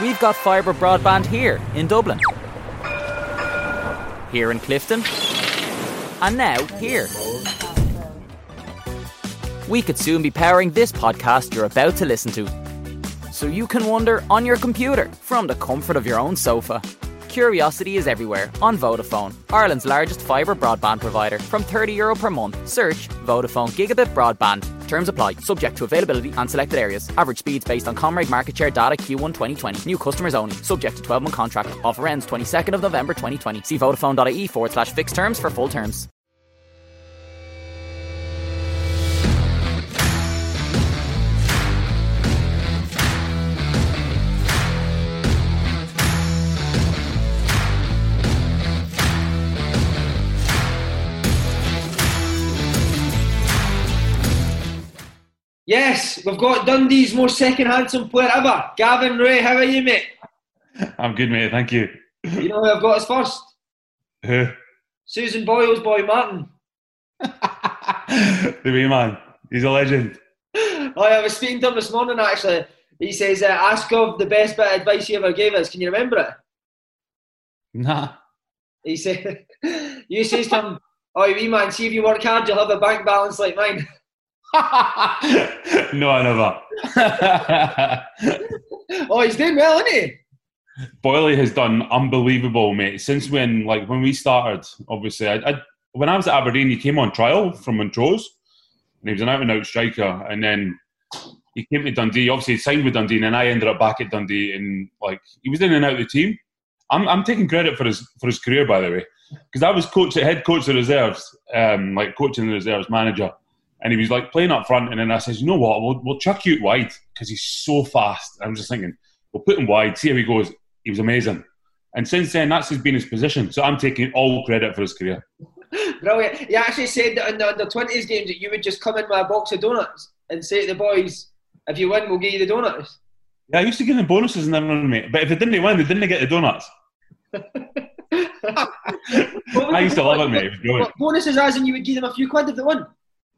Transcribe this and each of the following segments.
We've got fibre broadband here in Dublin, here in Clifton, and now here. We could soon be powering this podcast you're about to listen to. So you can wonder on your computer from the comfort of your own sofa. Curiosity is everywhere on Vodafone, Ireland's largest fibre broadband provider. From €30 Euro per month, search Vodafone Gigabit Broadband. Terms apply, subject to availability and selected areas. Average speeds based on ComReg market share data Q1 2020. New customers only, subject to 12 month contract. Offer ends 22nd of November 2020. See Vodafone.ie forward slash fixed terms for full terms. Yes, we've got Dundee's most second handsome player ever. Gavin Rae, how are you, mate? I'm good, mate. Thank you. You know who I've got us first? Who? Susan Boyle's boy, Martin. the wee man. He's a legend. Oh, I was speaking to him this morning, actually. He says, uh, ask of the best bit of advice he ever gave us. Can you remember it? Nah. He said, you says to him, oh, wee man, see if you work hard, you'll have a bank balance like mine. no, I never. oh, he's doing well, isn't he? Boyley has done unbelievable, mate. Since when, like when we started, obviously, I, I when I was at Aberdeen, he came on trial from Montrose, and he was an out and out striker. And then he came to Dundee. Obviously, he signed with Dundee, and then I ended up back at Dundee, and like he was in and out of the team. I'm, I'm taking credit for his for his career, by the way, because I was coach, head coach of reserves, um, like coaching the reserves manager, and he was like playing up front. And then I says, you know what, we'll, we'll chuck you wide because he's so fast. I'm just thinking, we'll put him wide, see how he goes. He was amazing. And since then, that's been his position. So I'm taking all credit for his career. Brilliant. He actually said that in the under 20s games that you would just come in with a box of donuts and say to the boys, if you win, we'll give you the donuts. Yeah, I used to give them bonuses and everything, mate. But if they didn't win, they didn't get the donuts. I used to love it, mate. It bonuses as in you would give them a few quid if they won?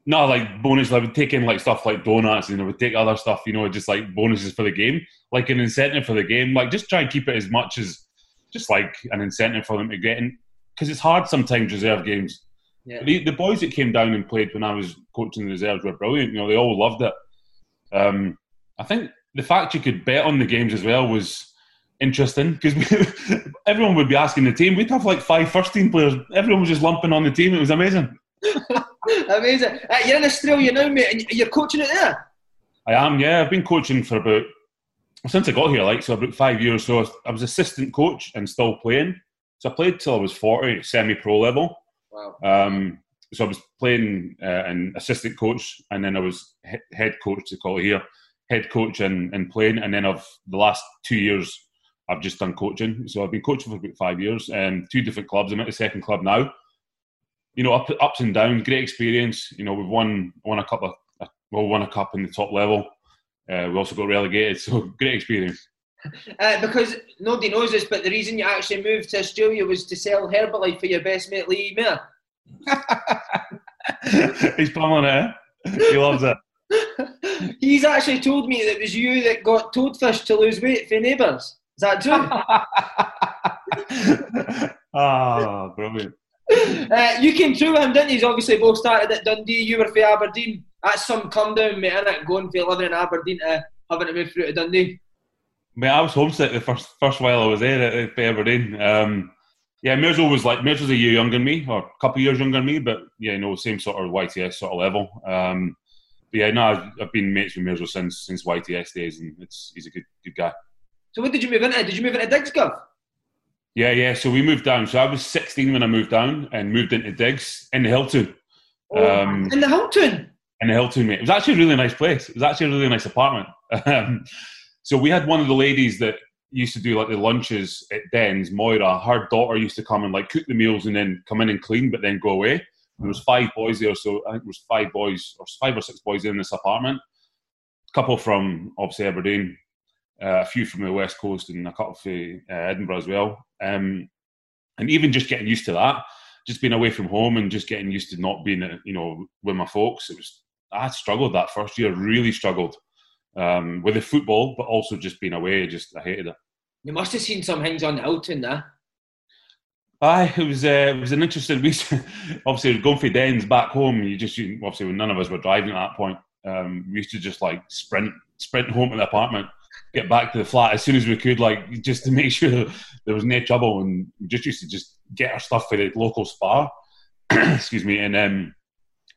No, like bonus. I would take in like stuff like donuts, and I would take other stuff, you know, just like bonuses for the game, like an incentive for the game. Like just try and keep it as much as just like an incentive for them to get in, because it's hard sometimes reserve games. Yeah. The, the boys that came down and played when I was coaching the reserves were brilliant. You know, they all loved it. Um, I think the fact you could bet on the games as well was interesting because everyone would be asking the team. We'd have like five first team players. Everyone was just lumping on the team. It was amazing. Amazing. Uh, you're in Australia now, mate, and you're coaching it there. I am, yeah. I've been coaching for about since I got here, like so about five years. So I was assistant coach and still playing. So I played till I was forty, semi-pro level. Wow. Um, so I was playing uh, an assistant coach, and then I was he- head coach to call it here, head coach and, and playing, and then of the last two years, I've just done coaching. So I've been coaching for about five years, and um, two different clubs. I'm at the second club now. You know, up, ups and downs, great experience. You know, we've won won a couple of well, won a cup in the top level. Uh, we also got relegated, so great experience. Uh, because nobody knows this, but the reason you actually moved to Australia was to sell Herbalife for your best mate Lee Mair. He's pummeling it. Eh? He loves it. He's actually told me that it was you that got toadfish to lose weight for neighbours. Is that true? Ah, brilliant. Uh, you came through with him, didn't you? He's obviously both started at Dundee. You were for Aberdeen. That's some come down, mate, innit? Going for living in Aberdeen to having to move through to Dundee. Mate, I was homesick the first first while I was there at, at Aberdeen. Um, yeah, Mirzo was like Mirzo's a year younger than me, or a couple of years younger than me, but yeah, you know, same sort of YTS sort of level. Um, but yeah, no, I've, I've been mates with Mirzo since since YTS days, and it's he's a good good guy. So what did you move into? Did you move into Digs, Gov? Yeah, yeah. So we moved down. So I was 16 when I moved down and moved into Digs in the Hilltown. Oh, um, in the Hilltown? In the Hilltown, mate. It was actually a really nice place. It was actually a really nice apartment. Um, so we had one of the ladies that used to do like the lunches at Dens, Moira. Her daughter used to come and like cook the meals and then come in and clean, but then go away. There was five boys there, so I think it was five boys or five or six boys in this apartment. A couple from obviously Aberdeen, uh, a few from the west coast, and a couple from uh, Edinburgh as well. Um, and even just getting used to that, just being away from home and just getting used to not being, you know, with my folks. It was I struggled that first year, really struggled um, with the football, but also just being away. Just I hated it. You must have seen some things on Hilltown there. Aye, it was uh, it was an interesting week. obviously, going for dens back home, you just obviously when none of us were driving at that point, um, we used to just like sprint sprint home to the apartment, get back to the flat as soon as we could, like just to make sure there was no trouble, and we just used to just get our stuff for the local spa. excuse me, and um,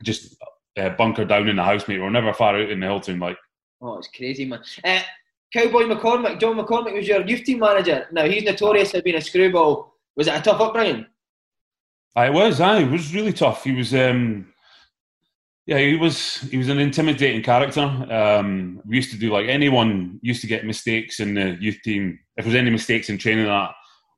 just uh, bunker down in the house, mate. We are never far out in the Hilltown, like. Oh, it's crazy, man. Uh, Cowboy McCormack, John McCormack was your youth team manager. Now he's notorious for being a screwball. Was it a tough upbringing? I was. I it was really tough. He was. Um, yeah, he was. He was an intimidating character. Um, we used to do like anyone used to get mistakes in the youth team. If there was any mistakes in training that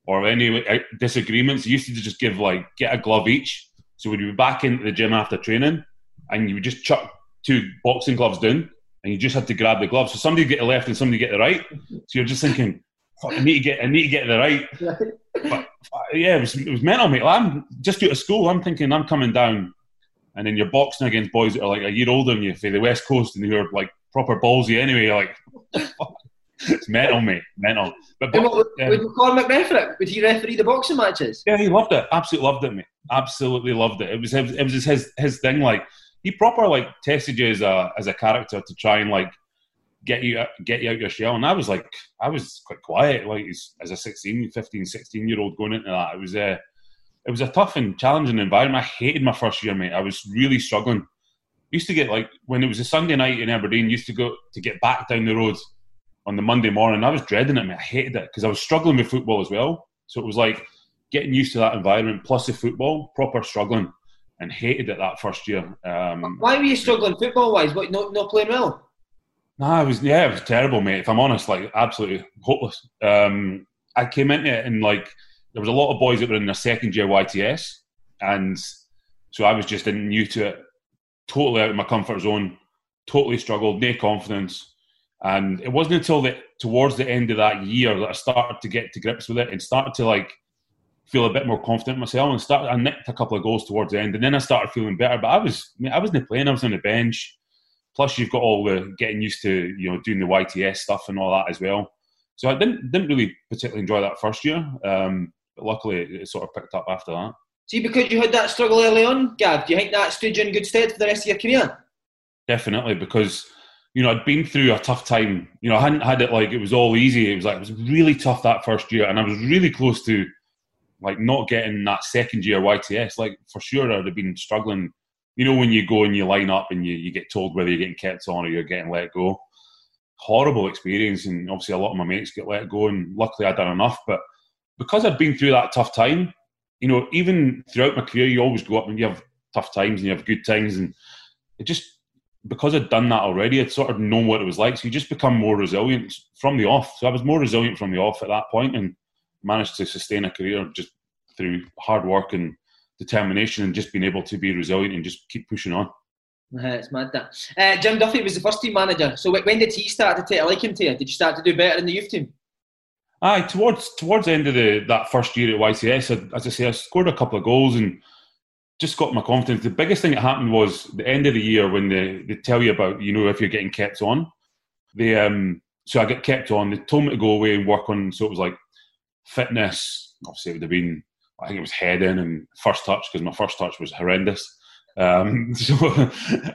or any uh, disagreements, he used to just give like get a glove each. So we'd be back into the gym after training, and you would just chuck two boxing gloves down and you just had to grab the glove. So somebody get the left and somebody get the right. So you're just thinking, I need to get, I need to get the right. But, yeah, it was, it was mental, mate. I'm just out of school. I'm thinking I'm coming down, and then you're boxing against boys that are like a year older than you, for the West Coast, and you're like proper ballsy anyway. Like, it's mental, mate, mental. But, but would, um, would McCormack referee? Would he referee the boxing matches? Yeah, he loved it. Absolutely loved it, mate. Absolutely loved it. It was it was his his thing. Like he proper like tested you as a as a character to try and like get you get you out your shell and i was like i was quite quiet like as a 16 15 16 year old going into that it was a it was a tough and challenging environment i hated my first year mate i was really struggling used to get like when it was a sunday night in aberdeen used to go to get back down the road on the monday morning i was dreading it mate. i hated it because i was struggling with football as well so it was like getting used to that environment plus the football proper struggling and hated it that first year. Um, Why were you struggling football wise? What not not playing well? Nah, it was yeah, it was terrible, mate. If I'm honest, like absolutely hopeless. Um, I came into it and like there was a lot of boys that were in their second year YTS, and so I was just new to it, totally out of my comfort zone, totally struggled, no confidence, and it wasn't until towards the end of that year that I started to get to grips with it and started to like feel a bit more confident myself and start. I nicked a couple of goals towards the end, and then I started feeling better. But I was, I, mean, I wasn't playing. I was on the bench. Plus, you've got all the getting used to, you know, doing the YTS stuff and all that as well. So I didn't didn't really particularly enjoy that first year. Um, but luckily, it sort of picked up after that. See, because you had that struggle early on, Gav, do you think that stood you in good stead for the rest of your career? Definitely, because you know I'd been through a tough time. You know, I hadn't had it like it was all easy. It was like it was really tough that first year, and I was really close to like not getting that second year YTS, like for sure I'd have been struggling. You know, when you go and you line up and you, you get told whether you're getting kept on or you're getting let go. Horrible experience, and obviously a lot of my mates get let go, and luckily I'd done enough. But because I'd been through that tough time, you know, even throughout my career, you always go up and you have tough times and you have good times, and it just because I'd done that already, I'd sort of known what it was like. So you just become more resilient from the off. So I was more resilient from the off at that point, and managed to sustain a career just through hard work and determination and just being able to be resilient and just keep pushing on. Uh, it's mad that. Uh, Jim Duffy was the first team manager. So when did he start to take a liking to you? Did you start to do better in the youth team? Aye, towards towards the end of the that first year at YTS, I, as I say, I scored a couple of goals and just got my confidence. The biggest thing that happened was the end of the year when they, they tell you about, you know, if you're getting kept on. They um so I get kept on. They told me to go away and work on so it was like fitness, obviously, it would have been, I think it was heading and first touch because my first touch was horrendous. Um, so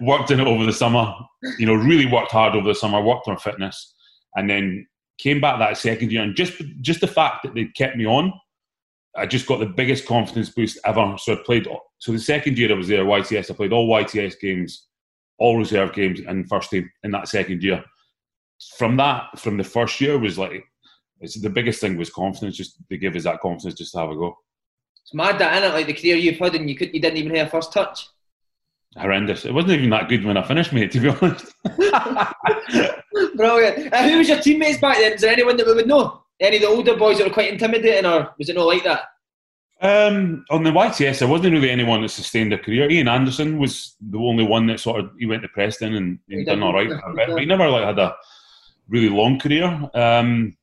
worked in it over the summer, you know, really worked hard over the summer, worked on fitness. And then came back that second year, and just just the fact that they kept me on, I just got the biggest confidence boost ever. So I played. So the second year I was there, YTS, I played all YTS games, all reserve games, and first team in that second year. From that, from the first year, was like it's the biggest thing was confidence. Just they give us that confidence just to have a go. It's mad that, isn't it? Like the career you've had and you could you didn't even have a first touch. Horrendous. It wasn't even that good when I finished, mate, to be honest. Brilliant. Uh, who was your teammates back then? Is there anyone that we would know? Any of the older boys that were quite intimidating, or was it not like that? Um, on the YTS, there wasn't really anyone that sustained a career. Ian Anderson was the only one that sort of he went to Preston and he, done all right, but he never like had a really long career. Um,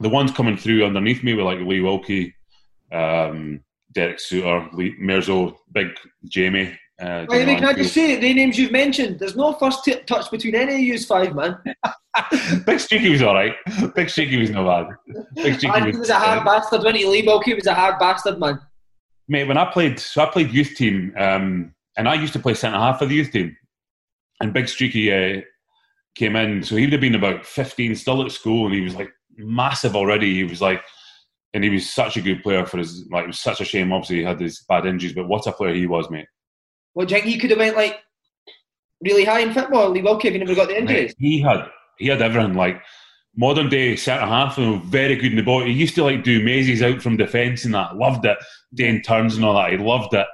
the ones coming through underneath me were like Lee Wilkie, um, Derek Soutar, Lee, Mirzo, Big Jamie. Uh, Wait, can I just say the names you've mentioned? There's no first t- touch between any of you five, man. Big Streaky was all right. Big Streaky was no bad. Big Streaky was, was, a hard bastard, when he? Lee Wilkie was a hard bastard, man. Mate, when I played, so I played youth team, um, and I used to play centre half for the youth team. And Big Streaky uh, came in, so he would have been about 15, still at school, and he was like massive already. He was like, and he was such a good player for his. Like, it was such a shame. Obviously, he had his bad injuries, but what a player he was, mate. Well, do you think he could have went like really high in football? Lee Wilkie, if he never got the injuries. He had he had everything like modern day centre half and very good in the ball. He used to like do mazes out from defence and that. Loved it, doing turns and all that. He loved it.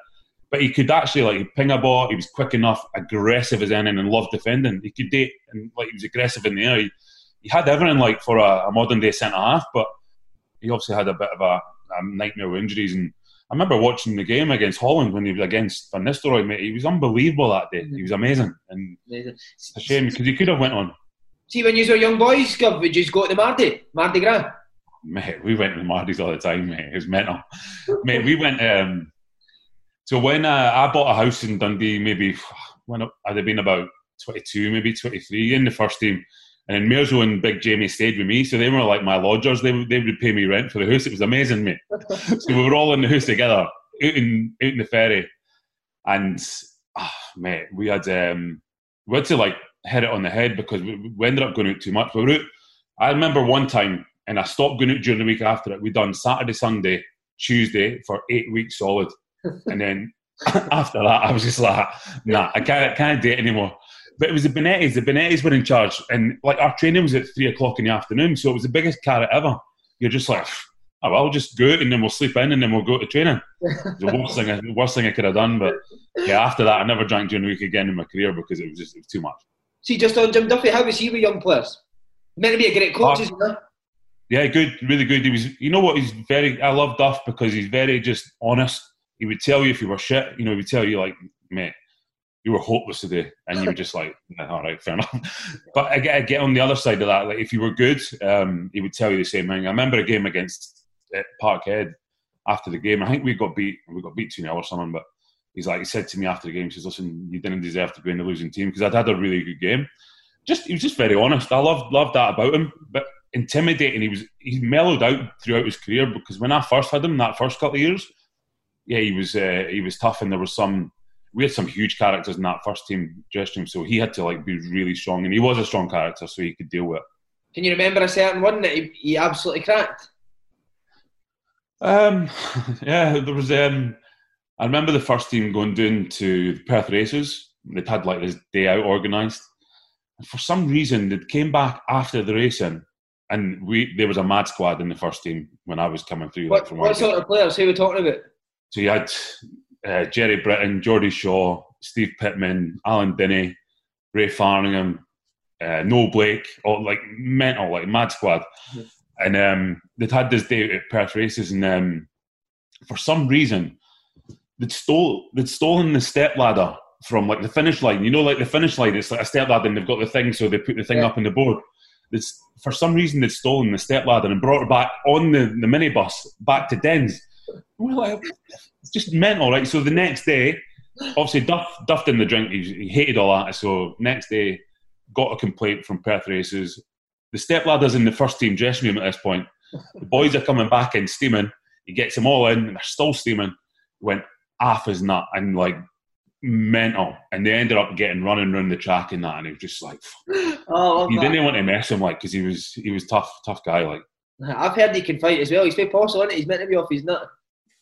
But he could actually like ping a ball. He was quick enough, aggressive as anything, and loved defending. He could date and like he was aggressive in the air. He, he had everything like for a, a modern day centre half, but he obviously had a bit of a, a, nightmare with injuries. And I remember watching the game against Holland when he was against Van Nistelrooy. Mate, he was unbelievable that day. He was amazing, and amazing. it's a shame because he could have went on. See, when you were young boys, Gov, would you go to the Mardi, Mardi Gras? Mate, we went to the Mardis all the time, mate. It was mental. mate, we went. Um, so when uh, I bought a house in Dundee, maybe when I'd have been about 22, maybe 23 in the first team. And then Mirzo and Big Jamie stayed with me, so they were like my lodgers. They, they would pay me rent for the house. It was amazing, mate. so we were all in the house together, out in, out in the ferry. And, oh, mate, we had, um, we had to like hit it on the head because we, we ended up going out too much. We were out, I remember one time, and I stopped going out during the week after it. We'd done Saturday, Sunday, Tuesday for eight weeks solid. and then after that, I was just like, nah, I can't, I can't do it anymore. But it was the Bonettis. The Bonettis were in charge, and like our training was at three o'clock in the afternoon, so it was the biggest carrot ever. You're just like, oh well, just go and then we'll sleep in, and then we'll go to training. the worst thing, the worst thing I could have done. But yeah, after that, I never drank during the week again in my career because it was just it was too much. See, just on Jim Duffy, how was he with young players? Meant to be a great coach, uh, isn't he? Yeah, good, really good. He was, you know what? He's very. I love Duff because he's very just honest. He would tell you if you were shit. You know, he would tell you like, mate, you were hopeless today, and you were just like, yeah, all right, fair enough. But I get, I get on the other side of that. Like, if you were good, um, he would tell you the same thing. I remember a game against uh, Parkhead after the game. I think we got beat. We got beat two 0 or something. But he's like, he said to me after the game, he says, "Listen, you didn't deserve to be in the losing team because I'd had a really good game." Just he was just very honest. I loved loved that about him. But intimidating. He was he mellowed out throughout his career because when I first had him that first couple of years, yeah, he was uh, he was tough and there was some we had some huge characters in that first team dressing room, so he had to like be really strong, and he was a strong character, so he could deal with. it. Can you remember a certain one that he, he absolutely cracked? Um, yeah, there was. Um, I remember the first team going down to the Perth races. They'd had like this day out organised, and for some reason they came back after the racing, and we there was a mad squad in the first team when I was coming through. What, like, what sort of players? Who were talking about? So you had uh, Gerry Britton, Geordie Shaw, Steve Pittman, Alan Dinny, Ray Farningham, uh, Noel Blake, all like mental, like mad squad. Mm-hmm. And um, they'd had this day at Perth races, and um, for some reason, they'd stole they'd stolen the step ladder from like the finish line. You know, like the finish line, it's like a step ladder, and they've got the thing, so they put the thing yeah. up on the board. It's, for some reason, they'd stolen the step ladder and brought it back on the, the minibus back to Dens. we're like, just mental, right? So the next day, obviously Duff duffed in the drink. He, he hated all that. So next day, got a complaint from Perth races. The step ladder's in the first team dressing room at this point. The boys are coming back in steaming. He gets them all in, and they're still steaming. Went half his nut and like mental, and they ended up getting running around the track and that, and it was just like, Oh, he that. didn't want to mess him like because he was he was tough, tough guy. Like I've heard he can fight as well. He's very possible, isn't he? He's meant to be off his nut.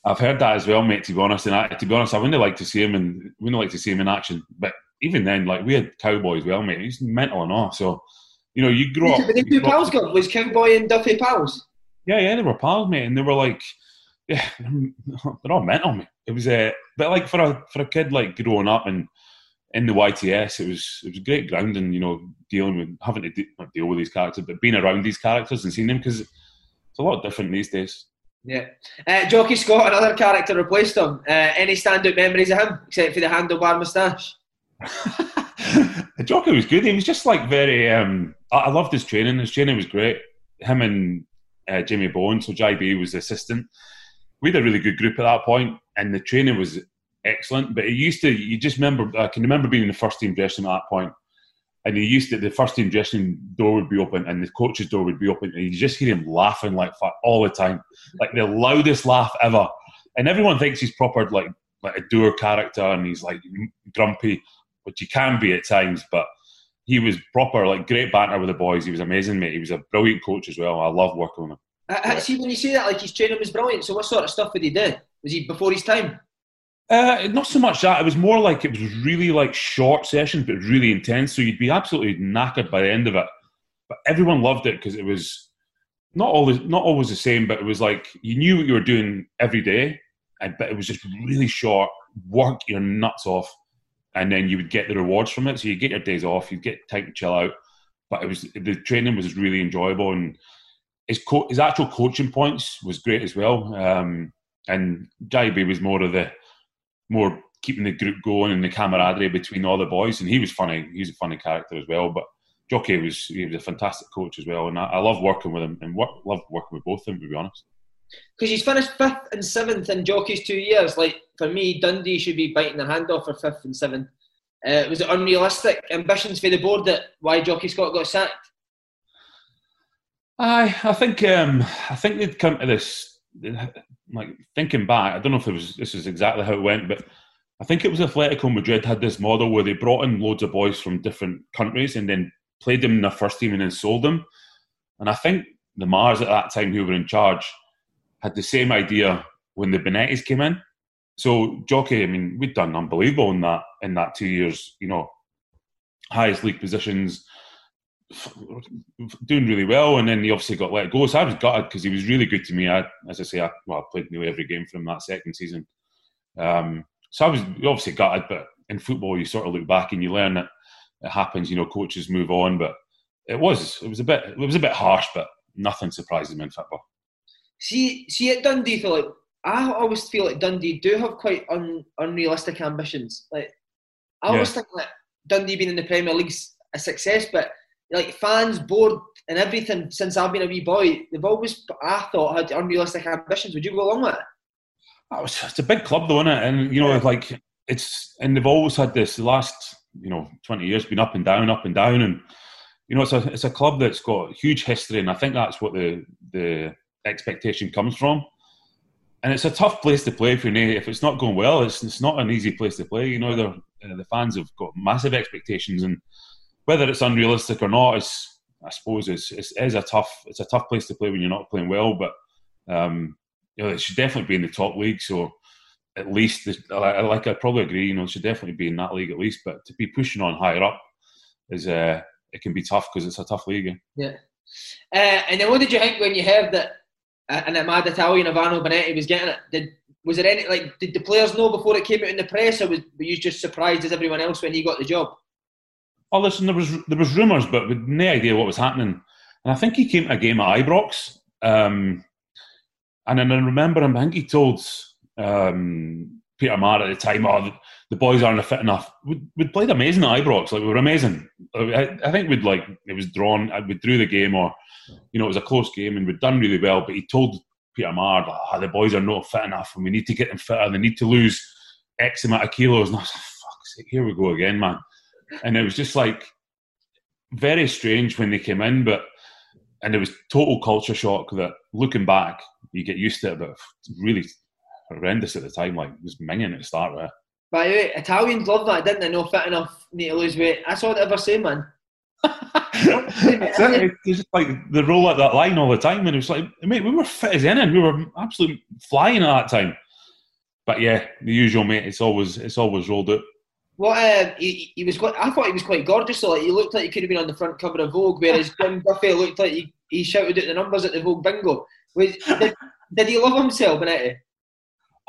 I've heard that as well, mate. To be honest, and I, to be honest, I wouldn't like to see him and wouldn't like to see him in action. But even then, like we had Cowboy as well, mate. He's mental and all. So you know, you grow up. But the two pals got was Cowboy and Duffy pals. Yeah, yeah, they were pals, mate, and they were like, yeah, they're all mental, mate. It was a, but like for a for a kid like growing up and in the YTS, it was it was great grounding, you know, dealing with having to de- deal with these characters, but being around these characters and seeing them because it's a lot different these days. Yeah. Uh, Jocky Scott, another character replaced him. Uh, any standout memories of him, except for the handlebar moustache? Joker was good. He was just like very. Um, I, I loved his training. His training was great. Him and uh, Jimmy Bone, so JB was the assistant. We had a really good group at that point, and the training was excellent. But it used to, you just remember. I can remember being in the first team dressing at that point, and he used to. The first team dressing door would be open, and the coach's door would be open, and you just hear him laughing like fuck all the time, like the loudest laugh ever. And everyone thinks he's proper like like a doer character, and he's like grumpy which he can be at times, but he was proper, like great banter with the boys. He was amazing, mate. He was a brilliant coach as well. I love working with him. Uh, uh, see, when you say that, like his training was brilliant. So, what sort of stuff did he do? Was he before his time? Uh, not so much that. It was more like it was really like short sessions, but really intense. So you'd be absolutely knackered by the end of it. But everyone loved it because it was not always not always the same, but it was like you knew what you were doing every day, and but it was just really short. Work your nuts off, and then you would get the rewards from it. So you get your days off, you get time to chill out. But it was the training was really enjoyable, and his co- his actual coaching points was great as well. Um, and JB was more of the more keeping the group going and the camaraderie between all the boys. And he was funny. He's a funny character as well. But Jocky was he was a fantastic coach as well, and I, I love working with him and work, love working with both of them to be honest. Because he's finished fifth and seventh in Jocky's two years. Like, for me, Dundee should be biting their hand off for fifth and seventh. Uh, was it unrealistic ambitions for the board that why Jocky Scott got sacked? I I think um, I think they'd come to this like thinking back. I don't know if it was this is exactly how it went, but I think it was Atletico Madrid had this model where they brought in loads of boys from different countries and then played them in their first team and then sold them. And I think the Marrs at that time, who were in charge, had the same idea when the Bonettis came in. So Jocky, I mean, we'd done unbelievable in that in that two years. You know, highest league positions, doing really well, and then he obviously got let go. So I was gutted because he was really good to me. I, as I say, I, well, I played nearly every game from that second season. Um, so I was obviously gutted, but in football, you sort of look back and you learn that it happens. You know, coaches move on, but it was it was a bit it was a bit harsh, but nothing surprises me in football. See, see at Dundee, feel like I always feel like Dundee do have quite un, unrealistic ambitions. Like I always Yeah. think that Dundee being in the Premier League's a success, but like fans, board, and everything since I've been a wee boy, they've always I thought had unrealistic ambitions. Would you go along with it? Oh, it's, a big club, though, isn't it? And you know, Yeah. like it's and they've always had this. The last you know twenty years been up and down, up and down, and you know it's a it's a club that's got huge history, and I think that's what the the expectation comes from. And it's a tough place to play for you. If it's not going well, it's it's not an easy place to play. You know, they're, uh, the fans have got massive expectations, and whether it's unrealistic or not, is I suppose it's, it's a tough it's a tough place to play when you're not playing well. But um, you know, it should definitely be in the top league. So at least, the, like I probably agree, you know, it should definitely be in that league at least. But to be pushing on higher up is uh, it can be tough because it's a tough league. Yeah. Uh, and then what did you think when you heard that uh, an mad Italian Ivano Bonetti was getting it? Did was there any like did the players know before it came out in the press, or was were you just surprised as everyone else when he got the job? Oh, listen, there was there was rumours, but with no idea what was happening. And I think he came to a game at Ibrox, um, and then I remember him. I think he told um, Peter Marr at the time, "Oh, the, boys aren't fit enough." We'd, we'd played amazing at Ibrox, like we were amazing. I, I think we'd like it was drawn, uh, we drew the game, or you know, it was a close game, and we'd done really well. But he told Peter Marr, "Ah, "The boys are not fit enough, and we need to get them fitter. And they need to lose X amount of kilos." And I was like, "Fuck's sake, here we go again, man." And it was just like very strange when they came in, but and it was total culture shock that looking back, you get used to it, but really horrendous at the time. Like it was minging at the start with. By the way, Italians love that, didn't they? No fit enough, need to lose weight. That's all they ever say, man. it's just like they roll at that line all the time, and it was like, mate, we were fit as anything. We were absolutely flying at that time. But yeah, the usual, mate. It's always it's always rolled out. What uh, he, he was quite. I thought he was quite gorgeous. So like, he looked like he could have been on the front cover of Vogue, whereas Jim Duffy looked like he, he shouted out the numbers at the Vogue bingo. Was, did, did he love himself, Bonetti?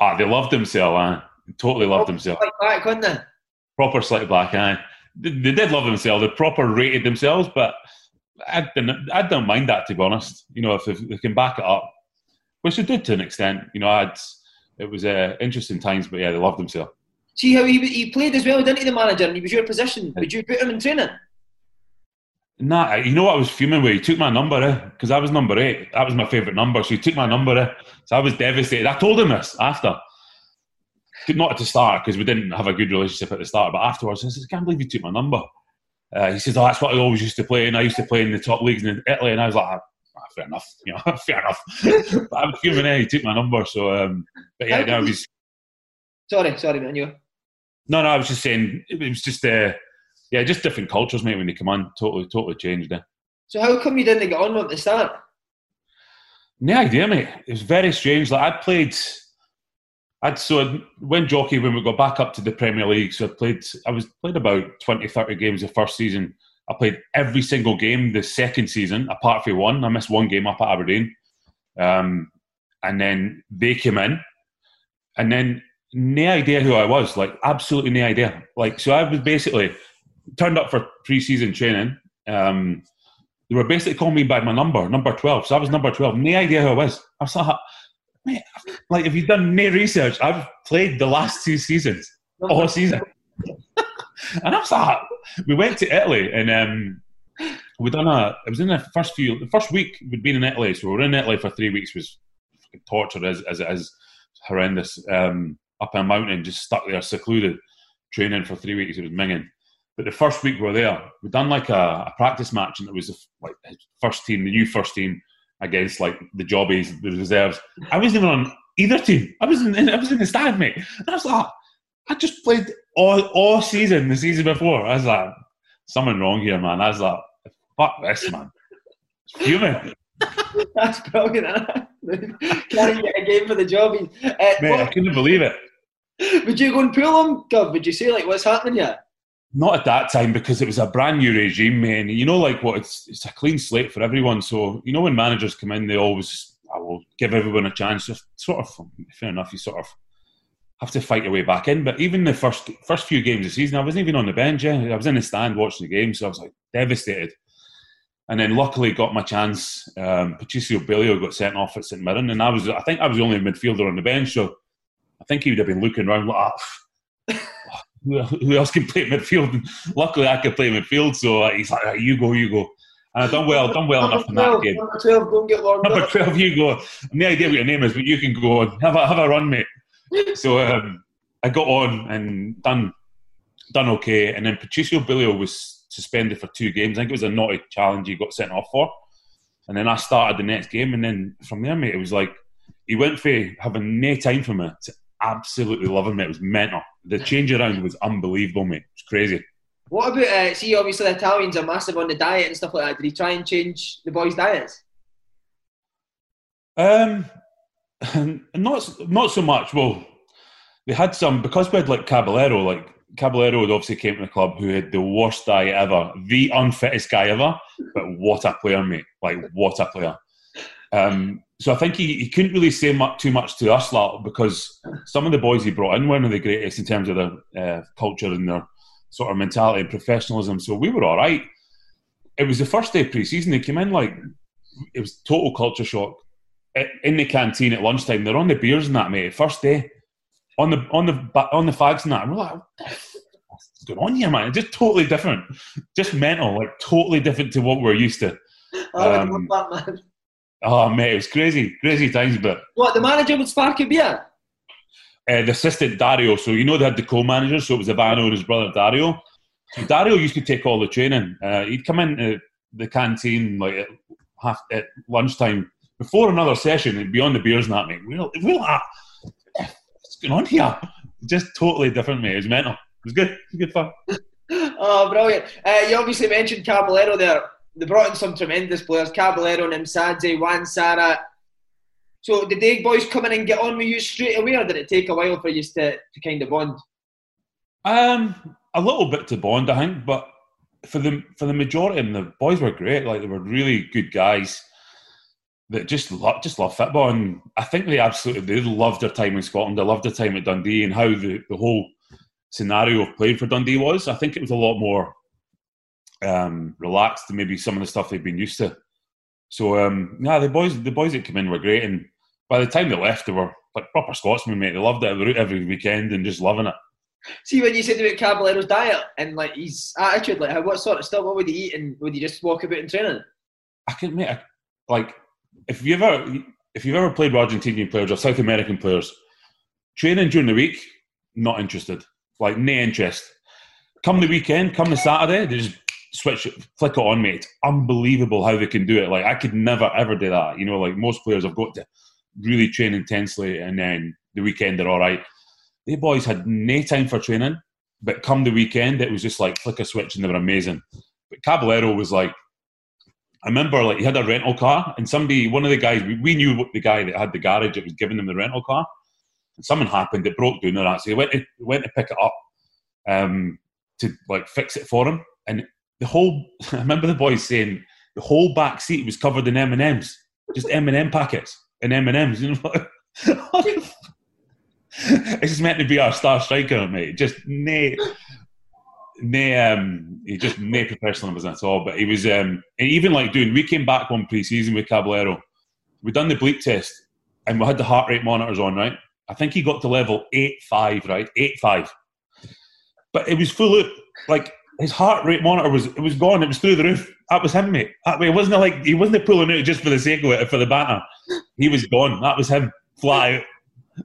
Ah, they loved himself, man. Totally loved himself. Back, wasn't they? Proper slick black eye. They, they did love themselves. They proper rated themselves, but I didn't. I don't mind that to be honest. You know, if they, they can back it up, which they did to an extent. You know, I'd, it was uh, interesting times, but yeah, they loved themselves. See how he, he played as well, didn't he, the manager? And he was your position. Would you put him in training? Nah, you know what I was fuming with? He took my number, because eh? I was number eight. That was my favourite number. So he took my number, eh? so I was devastated. I told him this after. Not at the start, because we didn't have a good relationship at the start, but afterwards, I said, I can't believe you took my number. Uh, he says, "Oh, that's what I always used to play." And I used to play in the top leagues in Italy, and I was like, ah, ah "Fair enough, you know, fair enough." but I'm fuming. Eh? He took my number, so um, but yeah, no, was. Sorry, sorry, man. You. No, no, I was just saying it was just uh, yeah, just different cultures, mate. When they come on, totally, totally changed. Eh? So how come you didn't get on at the start? No idea, mate. It was very strange. Like I played, I'd so when jockey when we got back up to the Premier League. So I played, I was played about 20, 30 games the first season. I played every single game the second season, apart from one. I missed one game up at Aberdeen, um, and then they came in, and then no idea who I was. Like absolutely no idea. Like so, I was basically turned up for pre-season training. Um, they were basically calling me by my number, number twelve. So I was number twelve. No idea who I was. I was like, mate, like if you've done no research, I've played the last two seasons, all season. and I was like, we went to Italy and um, we done a. It was in the first few, the first week we'd been in Italy, so we were in Italy for three weeks. Was torture as as is horrendous. Um, up in a mountain, just stuck there, secluded, training for three weeks. It was minging. But the first week we were there, we done like a, a practice match, and it was the, like first team, the new first team against like the jobbies, the reserves. I wasn't even on either team. I was in, I was in the stand, mate. And I was like, I just played all all season, the season before. I was like, something wrong here, man. I was like, fuck this, man. It's human. That's brilliant. Can't get a game for the jobbies. Uh, Mate, what, I couldn't believe it. Would you go and pull them, Gov? Would you say like what's happening here? Not at that time because it was a brand new regime, man. You know, like what it's it's a clean slate for everyone. So you know, when managers come in, they always I will give everyone a chance. Just sort of fair enough. You sort of have to fight your way back in. But even the first first few games of the season, I wasn't even on the bench. Yeah. I was in the stand watching the game, so I was like devastated. And then luckily got my chance. Um, Patrizio Billio got sent off at St Mirren, and I was I think I was the only midfielder on the bench. So I think he would have been looking around like, oh, who else can play midfield? And luckily, I could play midfield. So uh, he's like, right, you go, you go. And I done well, done well enough in that game. Number twelve, go and get long. Number twelve, you go. No idea what your name is, but you can go on. Have a have a run, mate. so um, I got on and done done okay. And then Patrizio Billio was suspended for two games. I think it was a naughty challenge he got sent off for. And then I started the next game, and then from there, mate, it was like he went for having no time for me to absolutely loving me. It was mental. The change around was unbelievable, mate. It was crazy. What about, uh, see, obviously the Italians are massive on the diet and stuff like that. Did he try and change the boys' diets? Um, not not so much. Well, they had some because we had like Caballero. Like Caballero had obviously came to the club who had the worst diet ever, the unfittest guy ever. But what a player, mate! Like what a player. Um, so I think he, he couldn't really say much, too much to us lot because some of the boys he brought in weren't of the greatest in terms of their uh, culture and their sort of mentality and professionalism. So we were all right. It was the first day of pre-season. They came in like it was total culture shock. In the canteen at lunchtime, they're on the beers and that, mate. First day on the on the on the fags and that. And we're like, what's going on here, man? It's just totally different, just mental, like totally different to what we're used to. Um, that, man. Oh mate, it was crazy, crazy times. But what the manager was Sparky Beer? Uh, the assistant Dario. So you know they had the co-manager, so it was Ivano and his brother Dario. So Dario used to take all the training. Uh, he'd come into the canteen like at, half, at lunchtime before another session and be on the beers and that. Mate, we're, we're like, what's going on here? just totally different, mate. It was mental. It was good. It was good fun. oh, brilliant! Uh, you obviously mentioned Caballero there. They brought in some tremendous players: Caballero, Nemsadze, Juan Sara. So did they boys come in and get on with you straight away, or did it take a while for you to, to kind of bond? Um, a little bit to bond, I think, but for the for the majority, and the boys were great. Like they were really good guys that just love, just love football, and I think they absolutely they loved their time in Scotland. They loved their time at Dundee and how the, the whole scenario of playing for Dundee was. I think it was a lot more um, relaxed to maybe some of the stuff they've been used to. So um, yeah, the boys the boys that came in were great, and by the time they left, they were like proper Scotsmen, mate. They loved it every weekend and just loving it. See when you said about Caballero's diet and like his attitude, like what sort of stuff, what would he eat, and would he just walk about in training? I can mate, I, like if you ever if you've ever played with Argentinian players or South American players, training during the week, not interested. Like no interest. Come the weekend, come the Saturday, they just switch it, flick it on, mate. Unbelievable how they can do it. Like I could never ever do that. You know, like most players have got to really train intensely and then the weekend they're all right. The boys had no time for training, but come the weekend it was just like flick a switch and they were amazing. But Caballero was like I remember like he had a rental car and somebody, one of the guys, we, we knew the guy that had the garage that was giving them the rental car. And something happened, it broke down there. So he went to, went to pick it up um, to like fix it for him. And the whole, I remember the boys saying the whole back seat was covered in M&Ms, just M&M packets and M&Ms. You know, it's just meant to be our star striker, mate. Just nay no, um, he just no professionalism at all. But he was um, even like doing. We came back one pre-season with Caballero. We done the bleep test, and we had the heart rate monitors on. Right, I think he got to level eight five. Right, eight five. But it was full of like his heart rate monitor was it was gone. It was through the roof. That was him, mate. That, it wasn't like he wasn't pulling it just for the sake of it for the banter. He was gone. That was him. Fly out.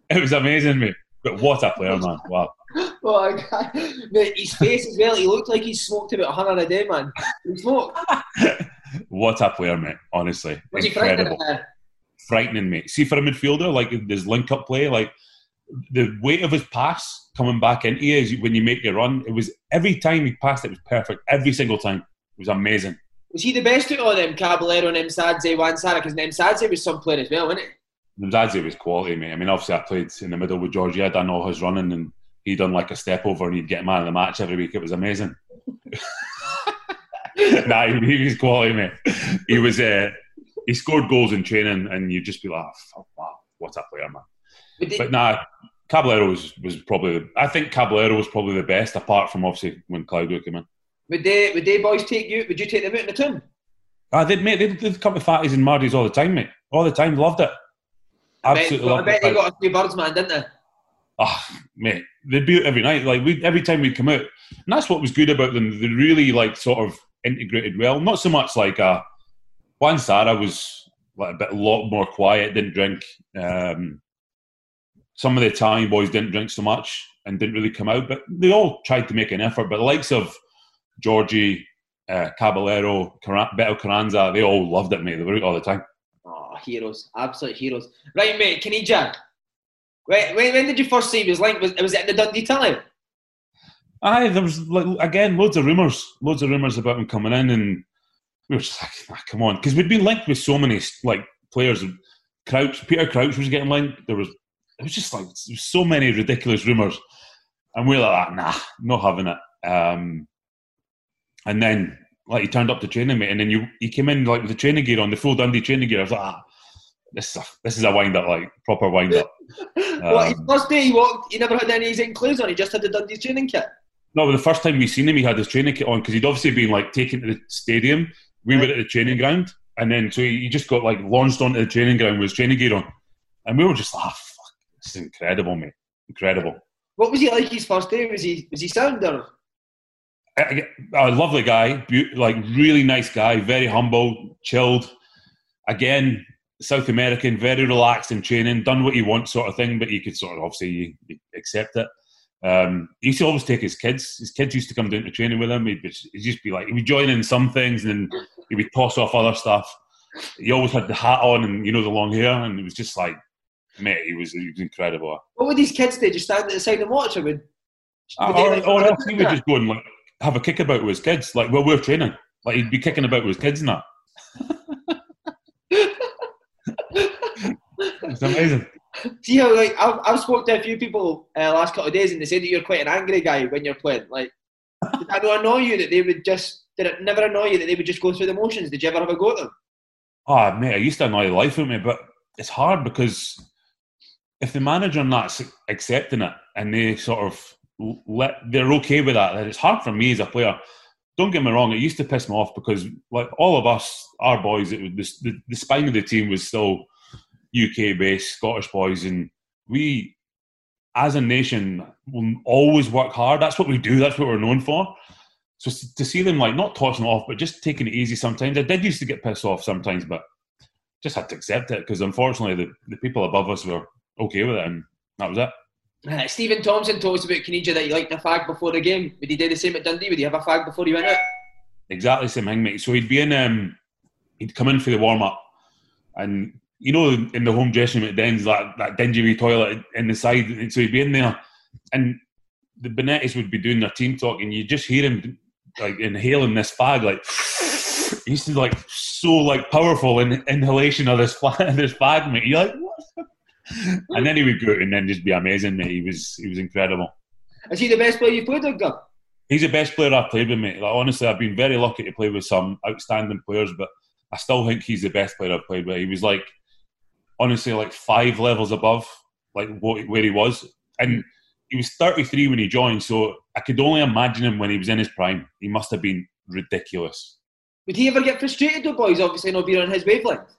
It was amazing, mate. But what a player, man! Wow. Oh, mate, his face as well. He looked like he smoked about hundred a day, man. He smoked. what a player, mate! Honestly, Was incredible. Frightening, frightening, mate. See, for a midfielder, like this link-up play, like the weight of his pass coming back into you is when you make your run. It was every time he passed, it was perfect. Every single time, it was amazing. Was he the best of all them, Caballero and Nemsadze, Juan Sara? Because Nemsadze was some player as well, wasn't it? Nemsadze was quality, mate. I mean, obviously, I played in the middle with Georgie. I done all his running and he'd done like a step over and he'd get man of the match every week. It was amazing. nah, he, was quality, mate. He was. Uh, he scored goals in training, and you'd just be like, oh, "Wow, what a player, man!" But, but nah, Caballero was, was probably. I think Caballero was probably the best, apart from obviously when Claudio came in. Would they? Would they boys take you? Would you take them out in the team? Ah, they'd mate. They'd, they'd come to Fatties and Mardies all the time, mate. All the time, loved it. Absolutely I bet, loved I bet it. they got a few birds, man, didn't they? oh, mate, they'd be out every night. Like we, every time we'd come out, and that's what was good about them. They really like sort of integrated well. Not so much like uh, Juan Sara was like a bit a lot more quiet, didn't drink. Um, some of the Italian boys didn't drink so much and didn't really come out, but they all tried to make an effort. But the likes of Georgie, uh, Caballero, Beto Carranza, they all loved it, mate. They were out all the time. Oh, heroes, absolute heroes. Right, mate, Caniggia? When, when did you first see his link? Was, was it in the Dundee time? Aye, there was like, again loads of rumours, loads of rumours about him coming in, and we were just like, ah, come on, because we'd been linked with so many like players. Crouch, Peter Crouch was getting linked. There was, it was just like was so many ridiculous rumours, and we are like, ah, nah, not having it. Um, and then like he turned up to training, mate, and then you he came in like with the training gear on, the full Dundee training gear. I was like, ah, this is a, this is a wind up, like proper wind up. well, his first day he walked, he never had any of his clothes on. He just had the Dundee training kit. No, the first time we seen him, he had his training kit on because he'd obviously been like taken to the stadium. We right. were at the training ground, and then so he just got like launched onto the training ground with his training gear on, and we were just like, oh, "Fuck, this is incredible, mate! Incredible." What was he like his first day? Was he was he sound or? A, a lovely guy, like really nice guy, very humble, chilled. Again, South American, very relaxed in training, done what he wants, sort of thing. But he could sort of obviously accept it. Um, he used to always take his kids. His kids used to come down to training with him. He'd, he'd just be like, he'd be joining some things, and then he would toss off other stuff. He always had the hat on, and you know the long hair, and it was just like mate, he was he was incredible. What would these kids do? Just stand at the side and watch him? Would, would or, like, or else he would just go and like have a kick about with his kids, like while we're training. Like he'd be kicking about with his kids and that. it's amazing. See how like I've, I've spoken to a few people uh, last couple of days and they say that you're quite an angry guy when you're playing. Like, did that not annoy you that they would just did it never annoy you that they would just go through the motions? Did you ever have a go at them? Oh, mate, I used to annoy the life out of me, but it's hard because if the manager that's accepting it and they sort of let they're okay with that, then it's hard for me as a player. Don't get me wrong; it used to piss me off because, like all of us, our boys, it was the, the spine of the team was still UK based Scottish boys, and we, as a nation, will always work hard. That's what we do. That's what we're known for. So to see them like not tossing off, but just taking it easy sometimes. I did used to get pissed off sometimes, but just had to accept it because unfortunately the, the people above us were okay with it, and that was it. Uh, Stephen Thompson told us about Caniggia that he liked a fag before the game. Would he do the same at Dundee? Would he have a fag before he went out? Exactly the same thing, mate. So he'd be in, um, he'd come in for the warm up, and you know, in the home dressing room at Dens, that, that dingy wee toilet in the side, and so he'd be in there, and the Bonettis would be doing their team talk, and you just hear him like inhaling this fag, like he used to like so like powerful in inhalation of this fag, this fag, mate. You're like, what? And then he would go out and then just be amazing, mate. He was he was incredible. Is he the best player you've played with, Gun? He's the best player I've played with, mate. Like honestly, I've been very lucky to play with some outstanding players, but I still think he's the best player I've played with. He was like honestly like five levels above like what, where he was, and he was 33 when he joined. So I could only imagine him when he was in his prime. He must have been ridiculous. Would he ever get frustrated with boys? Obviously, not being on his wavelength.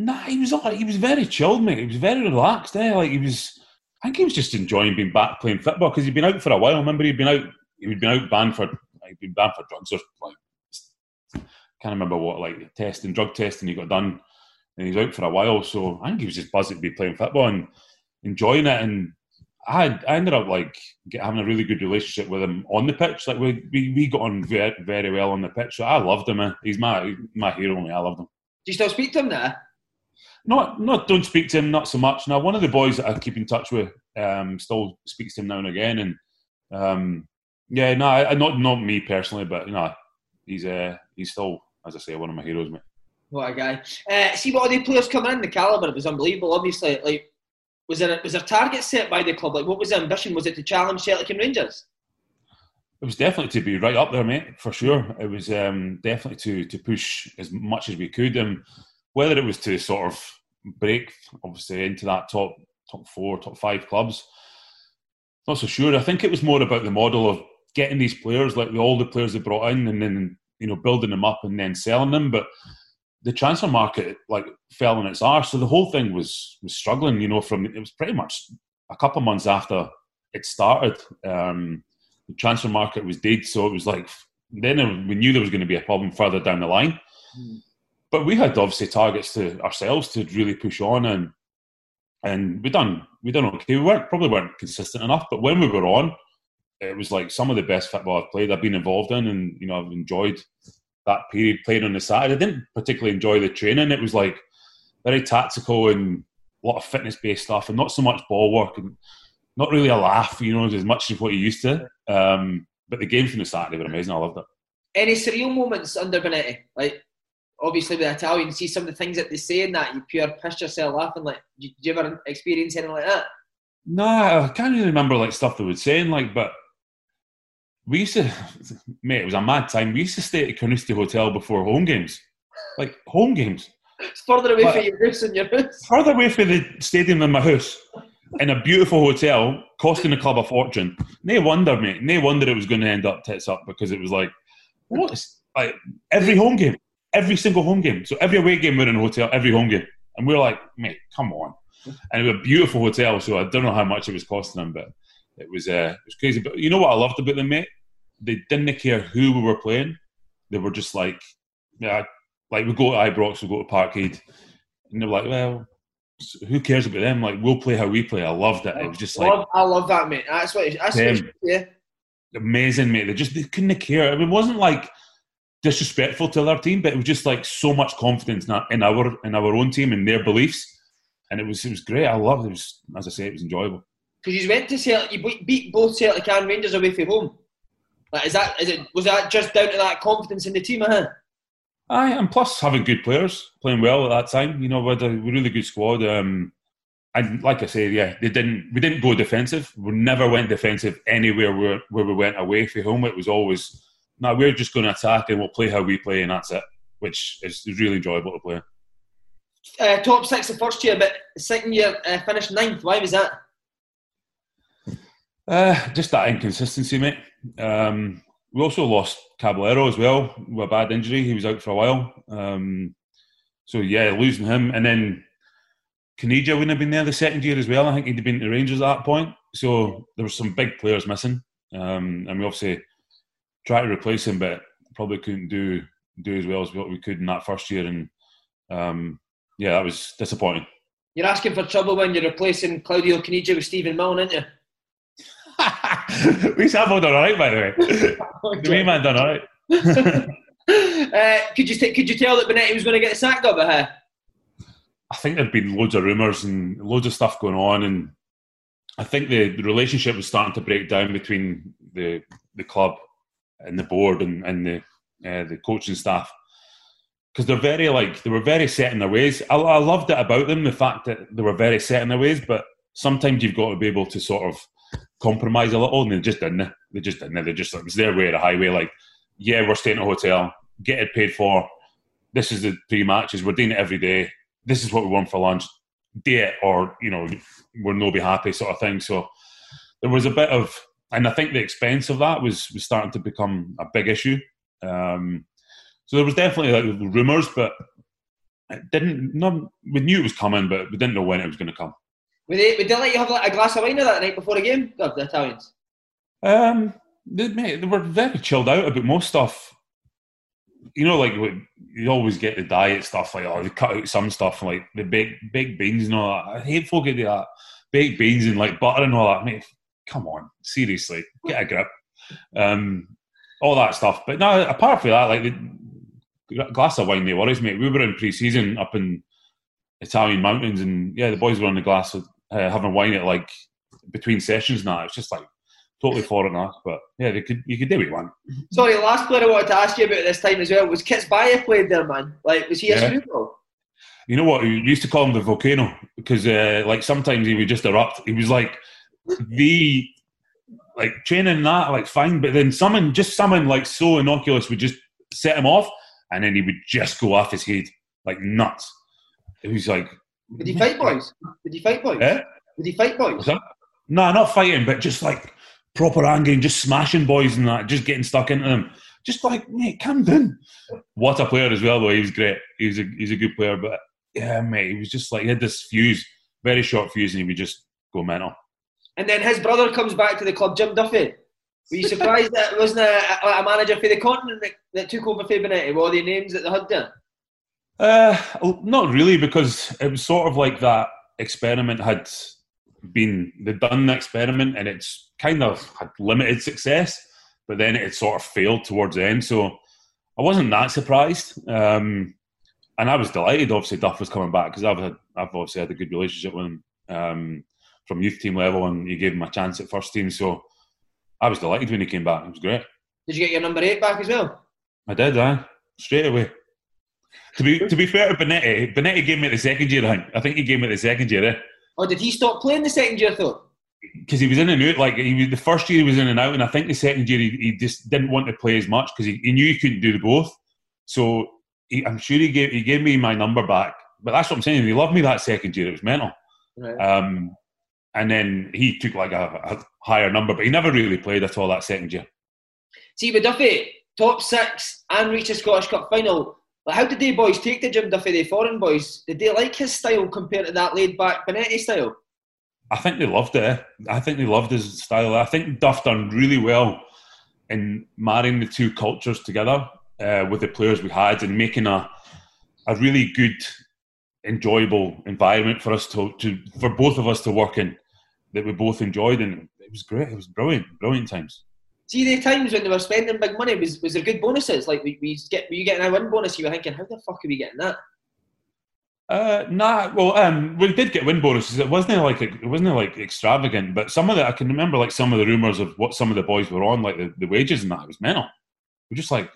Nah, he was all, he was very chilled, mate. He was very relaxed. Eh? Like he was, I think he was just enjoying being back playing football because he'd been out for a while. Remember, he'd been out, he'd been out banned for, he'd been banned for drugs or like, can't remember what like testing, drug testing he got done, and he's out for a while. So I think he was just buzzing to be playing football and enjoying it. And I, I ended up like get, having a really good relationship with him on the pitch. Like we, we, we got on very, very well on the pitch. So I loved him. Man. He's my my hero. Me, I loved him. Do you still speak to him now? Not, not don't speak to him not so much. Now, one of the boys that I keep in touch with um, still speaks to him now and again, and um, yeah, no, I, not not me personally, but you know, he's uh, he's still, as I say, one of my heroes, mate. What a guy! Uh, see what the players coming in. The caliber it was unbelievable. Obviously, like was there a, was there target set by the club? Like, what was the ambition? Was it to challenge Celtic and Rangers? It was definitely to be right up there, mate, for sure. It was um, definitely to to push as much as we could, and whether it was to sort of break, obviously, into that top top four, top five clubs. Not so sure. I think it was more about the model of getting these players, like all the players they brought in, and then you know building them up and then selling them. But the transfer market like fell on its arse, so the whole thing was was struggling. You know, from it was pretty much a couple of months after it started. Um, the transfer market was dead, so it was like then we knew there was going to be a problem further down the line. Mm but we had obviously targets to ourselves to really push on and and we done we done okay. We weren't probably weren't consistent enough, but when we were on, it was like some of the best football I've played. I've been involved in, and you know I've enjoyed that period playing on the side. I didn't particularly enjoy the training. It was like very tactical and a lot of fitness based stuff, and not so much ball work and not really a laugh. You know, as much as what you used to. Um, but the games from the Saturday were amazing. I loved it. Any surreal moments under Bonetti? Like obviously with Italian, see some of the things that they say in that, you pure piss yourself laughing. Like, did you ever experience anything like that? Nah, I can't really remember like stuff they would saying, like, but we used to, mate, it was a mad time. We used to stay at the Carnoustie Hotel before home games, like home games. It's further away from your house and your house. Further away from the stadium than my house, in a beautiful hotel, costing the club a fortune. No wonder, mate. No wonder it was going to end up tits up because it was like, what is like every home game every single home game. So every away game we're in a hotel, every home game. And we are like, mate, come on. And it was a beautiful hotel, so I don't know how much it was costing them, but it was uh, it was crazy. But you know what I loved about them, mate? They didn't care who we were playing. They were just like, yeah, like we go to Ibrox, we go to Parkhead, and they're like, well, who cares about them? Like we'll play how we play. I loved it. It was just like I love that, mate. That's what. That's what yeah. Amazing, mate. They just they couldn't care. I mean, it wasn't like disrespectful to their team, but it was just like so much confidence in our in our, in our own team and their beliefs. and it was it was great. I loved it. it was, as I say, it was enjoyable. Because you went to Celtic, you beat both Celtic and Rangers away from home. Like, is that is it? Was that just down to that confidence in the team? Huh? Aye, and plus having good players playing well at that time. You know, we had a really good squad. Um, and like I say, yeah, they didn't. We didn't go defensive. We never went defensive anywhere where, where we went away from home. It was always, no, we're just going to attack and we'll play how we play, and that's it. Which is really enjoyable to play. Uh, top six the first year, but second year uh, finished ninth. Why was that? Uh, just that inconsistency, mate. Um, we also lost Caballero as well with a bad injury. He was out for a while. Um, so yeah, losing him, and then Caniggia wouldn't have been there the second year as well. I think he'd been to Rangers at that point. So there were some big players missing, um, and we obviously tried to replace him, but probably couldn't do do as well as what we could in that first year. And um, yeah, that was disappointing. You're asking for trouble when you're replacing Claudio Caniggia with Stephen Milne, aren't you? we have all done all right, by the way. the main man done all right. uh, could you t- could you tell that Bonetti was going to get sacked up at her? I think there'd been loads of rumours and loads of stuff going on, and I think the, the relationship was starting to break down between the the club and the board and, and the uh, the coaching staff because they're very like they were very set in their ways. I, I loved it about them, the fact that they were very set in their ways, but sometimes you've got to be able to sort of compromise a little, and they just didn't. They just didn't. They just it was their way of the highway. Like, yeah, we're staying at a hotel, get it paid for. This is the three matches. We're doing it every day. This is what we want for lunch. Do it, or you know, we're no be happy, sort of thing. So there was a bit of, and I think the expense of that was was starting to become a big issue. Um, so there was definitely like rumours, but it didn't. None, we knew it was coming, but we didn't know when it was going to come. Would they, would they let you have like a glass of wine that night before the game? The, the Italians. Um, they, mate, they were very chilled out about most stuff. You know, like you always get the diet stuff, like oh, they cut out some stuff, like the baked baked beans and all that. I hate folk do that baked beans and like butter and all that. Mate, come on, seriously, get a grip. Um, all that stuff. But no, apart from that, like the glass of wine, they worries, mate. We were in pre-season up in Italian mountains, and yeah, the boys were on the glass of uh, having wine at like between sessions now. It's just like totally foreign enough, but yeah, they could you could do what you want. Sorry, last player I wanted to ask you about this time as well was Ketsbaia played there, man. Like, was he Yeah. a screwball? You know what? We used to call him the volcano because uh, like sometimes he would just erupt. He was like the like training that like fine, but then someone just someone like so innocuous would just set him off, and then he would just go off his head like nuts. It was like, Did he fight boys? Did he fight boys? eh? Did he fight boys? No, not fighting, but just like proper angry, just smashing boys and that, just getting stuck into them. Just like, mate, calm down. What a player as well, though. He was great. He was a, he's a good player, but yeah, mate, he was just like, he had this fuse, very short fuse, and he would just go mental. And then his brother comes back to the club, Jim Duffy. Were you surprised that it wasn't a, a, manager for the continent that, that took over for Bonetti? Were all the names that they had there? Uh, not really, because it was sort of like that experiment had been they'd done the experiment and it's kind of had limited success, but then it sort of failed towards the end. So I wasn't that surprised, um, and I was delighted. Obviously, Duff was coming back because I've I've obviously had a good relationship with him um, from youth team level, and he gave him a chance at first team. So I was delighted when he came back. It was great. Did you get your number eight back as well? I did, I straight away. To be to be fair to Bonetti, Bonetti gave me the second year. I think. I think he gave me the second year. Eh? Or did he stop playing the second year, though? because he was in and out. Like he was, the first year he was in and out, and I think the second year he, he just didn't want to play as much because he, he knew he couldn't do the both. So he, I'm sure he gave he gave me my number back. But that's what I'm saying. He loved me that second year. It was mental. Right. Um, and then he took like a, a higher number, but he never really played at all that second year. See, with Duffy, top six and reach a Scottish Cup final. But how did they boys take to Jim Duffy, the foreign boys? Did they like his style compared to that laid back Bonetti style? I think they loved it. I think they loved his style. I think Duff done really well in marrying the two cultures together uh, with the players we had and making a a really good, enjoyable environment for us to, to for both of us to work in that we both enjoyed and it was great. It was brilliant, brilliant times. See, the times when they were spending big money, was, was there good bonuses? Like, we, we get, were you getting a win bonus? You were thinking, how the fuck are we getting that? Uh, nah, well, um, we did get win bonuses. It wasn't like it wasn't like extravagant, but some of the I can remember like some of the rumors of what some of the boys were on, like the, the wages and that. It was mental. We're just like,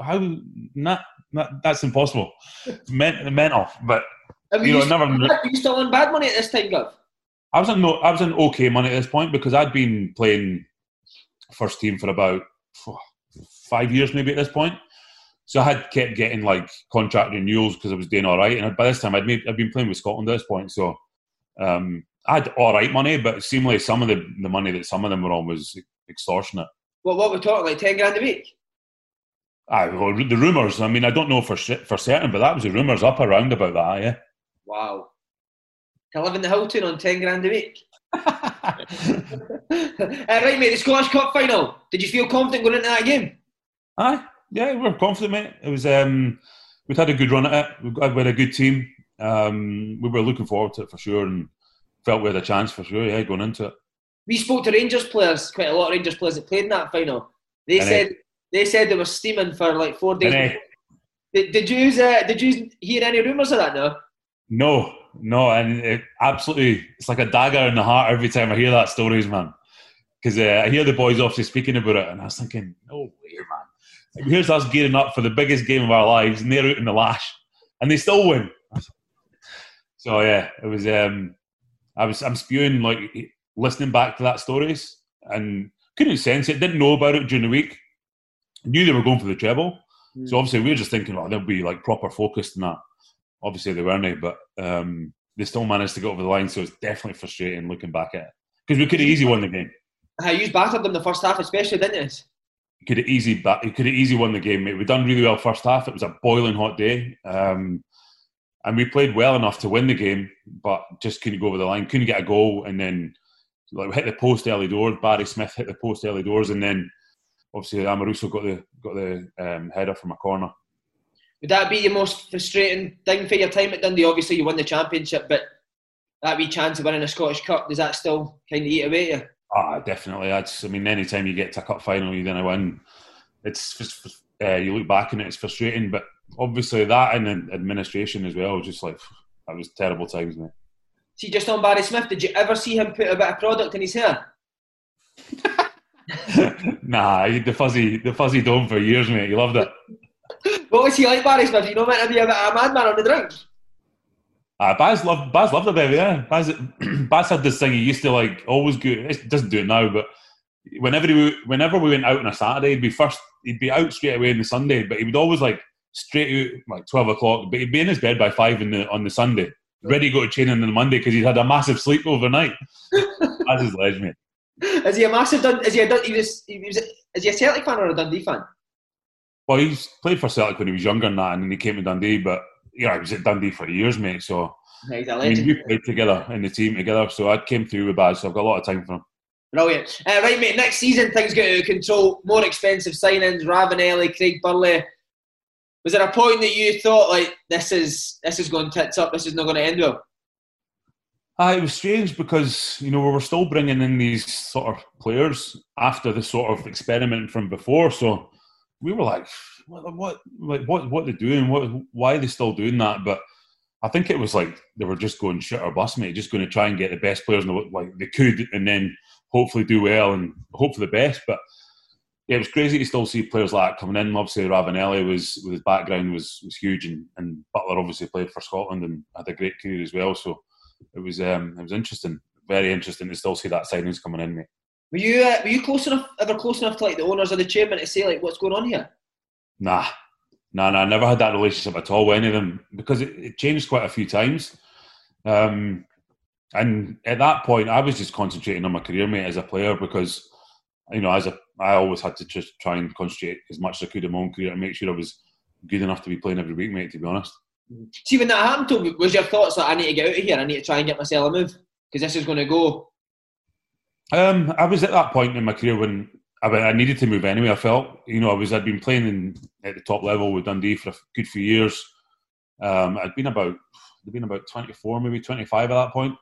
how? Not, not that's impossible. Men, mental, but Have you know, you, never. are you still on bad money at this time, Gav? I was on no, I was on okay money at this point because I'd been playing first team for about five years maybe at this point. So I had kept getting like contract renewals because I was doing all right, and by this time I'd made, I'd been playing with Scotland at this point. So um, I had all right money, but it seemed like some of the, the money that some of them were on was extortionate. Well, what we're talking like ten grand a week? I, well, the rumours. I mean, I don't know for for certain, but that was the rumours up around about that. Yeah. Wow. To live in the Hilltown on ten grand a week. uh, right, mate. The Scottish Cup final. Did you feel confident going into that game? Aye, yeah, we're confident, mate. It was um, we've had a good run at it. We've had a good team. Um, we were looking forward to it for sure, and felt we had a chance for sure. Yeah, going into it. We spoke to Rangers players, quite a lot of Rangers players that played in that final. They And said they said they were steaming for like four days. Did, did you uh, did you hear any rumours of that? No. No, no, and it absolutely, it's like a dagger in the heart every time I hear that stories, man. Because uh, I hear the boys obviously speaking about it, and I was thinking, no way, man. Here's us gearing up for the biggest game of our lives, and they're out in the lash, and they still win. So yeah, it was. Um, I was. I'm spewing like listening back to that stories, and couldn't sense it. Didn't know about it during the week. Knew they were going for the treble, so obviously we were just thinking, oh, they'll be like proper focused in that. Obviously they weren't, but um, they still managed to get over the line. So it's definitely frustrating looking back at it because we could have easily won the game. Uh, you battered them the first half, especially, didn't you? Could have easy, ba- could have easy won the game, mate. We done really well first half. It was a boiling hot day, um, and we played well enough to win the game, but just couldn't go over the line. Couldn't get a goal, and then like we hit the post early doors. Barry Smith hit the post early doors, and then obviously Amoruso got the got the um, header from a corner. Would that be the most frustrating thing for your time at Dundee? Obviously, you won the championship, but that wee chance of winning a Scottish Cup does that still kind of eat away at you? Ah, definitely. That's. I mean, any time you get to a cup final, you then win. It's just, uh, you look back and it's frustrating, but obviously that and administration as well. Just like that was terrible times, mate. See, just on Barry Smith, did you ever see him put a bit of product in his hair? nah, the fuzzy, the fuzzy dome for years, mate. He loved it. What was he like, Barry Smith? You know, meant to be a bit of a madman on the drink. Uh, Baz loved Baz loved it, baby. Yeah, Baz, Baz had this thing. He used to like always go. It doesn't do it now, but whenever he, whenever we went out on a Saturday, he'd be first. He'd be out straight away on the Sunday, but he would always like straight out like twelve o'clock. But he'd be in his bed by five in the on the Sunday, ready to go to training on the Monday because he'd had a massive sleep overnight. That's his ledge, mate. Is he a massive Dun- Is he a Dun- he was, he was Is he a Celtic fan or a Dundee fan? Well, he's played for Celtic when he was younger than that, and then he came to Dundee. But yeah, he was at Dundee for years, mate. So He's a I mean, we played together in the team together. So I came through with Baz, so I've got a lot of time for him. Brilliant. Uh, right, mate. Next season, things get out of control. More expensive signings. Ravanelli, Craig Burley. Was there a point that you thought like this is this is going tits up? This is not going to end well? Uh, it was strange because you know we were still bringing in these sort of players after the sort of experiment from before. So we were like, what, what, like what, what they're doing? What, why are they still doing that? But I think it was like they were just going shit or bust, mate. Just going to try and get the best players the, like they could, and then hopefully do well and hope for the best. But yeah, it was crazy to still see players like that coming in. Obviously, Ravanelli was with his background was was huge, and, and Burley obviously played for Scotland and had a great career as well. So it was um, it was interesting, very interesting to still see that signings coming in, mate. Were you uh, were you close enough ever close enough to like the owners or the chairman to say like what's going on here? Nah, nah, nah. I never had that relationship at all with any of them because it, it changed quite a few times. Um, and at that point, I was just concentrating on my career, mate, as a player because you know, as a I always had to just try and concentrate as much as I could in my own career and make sure I was good enough to be playing every week, mate. To be honest. See when that happened was your thoughts that I need to get out of here? I need to try and get myself a move because this is going to go. Um, I was at that point in my career when I, I needed to move anyway. I felt, you know, I was I'd been playing in, at the top level with Dundee for a good few years. Um, I'd been about I'd been about twenty four, maybe twenty five at that point.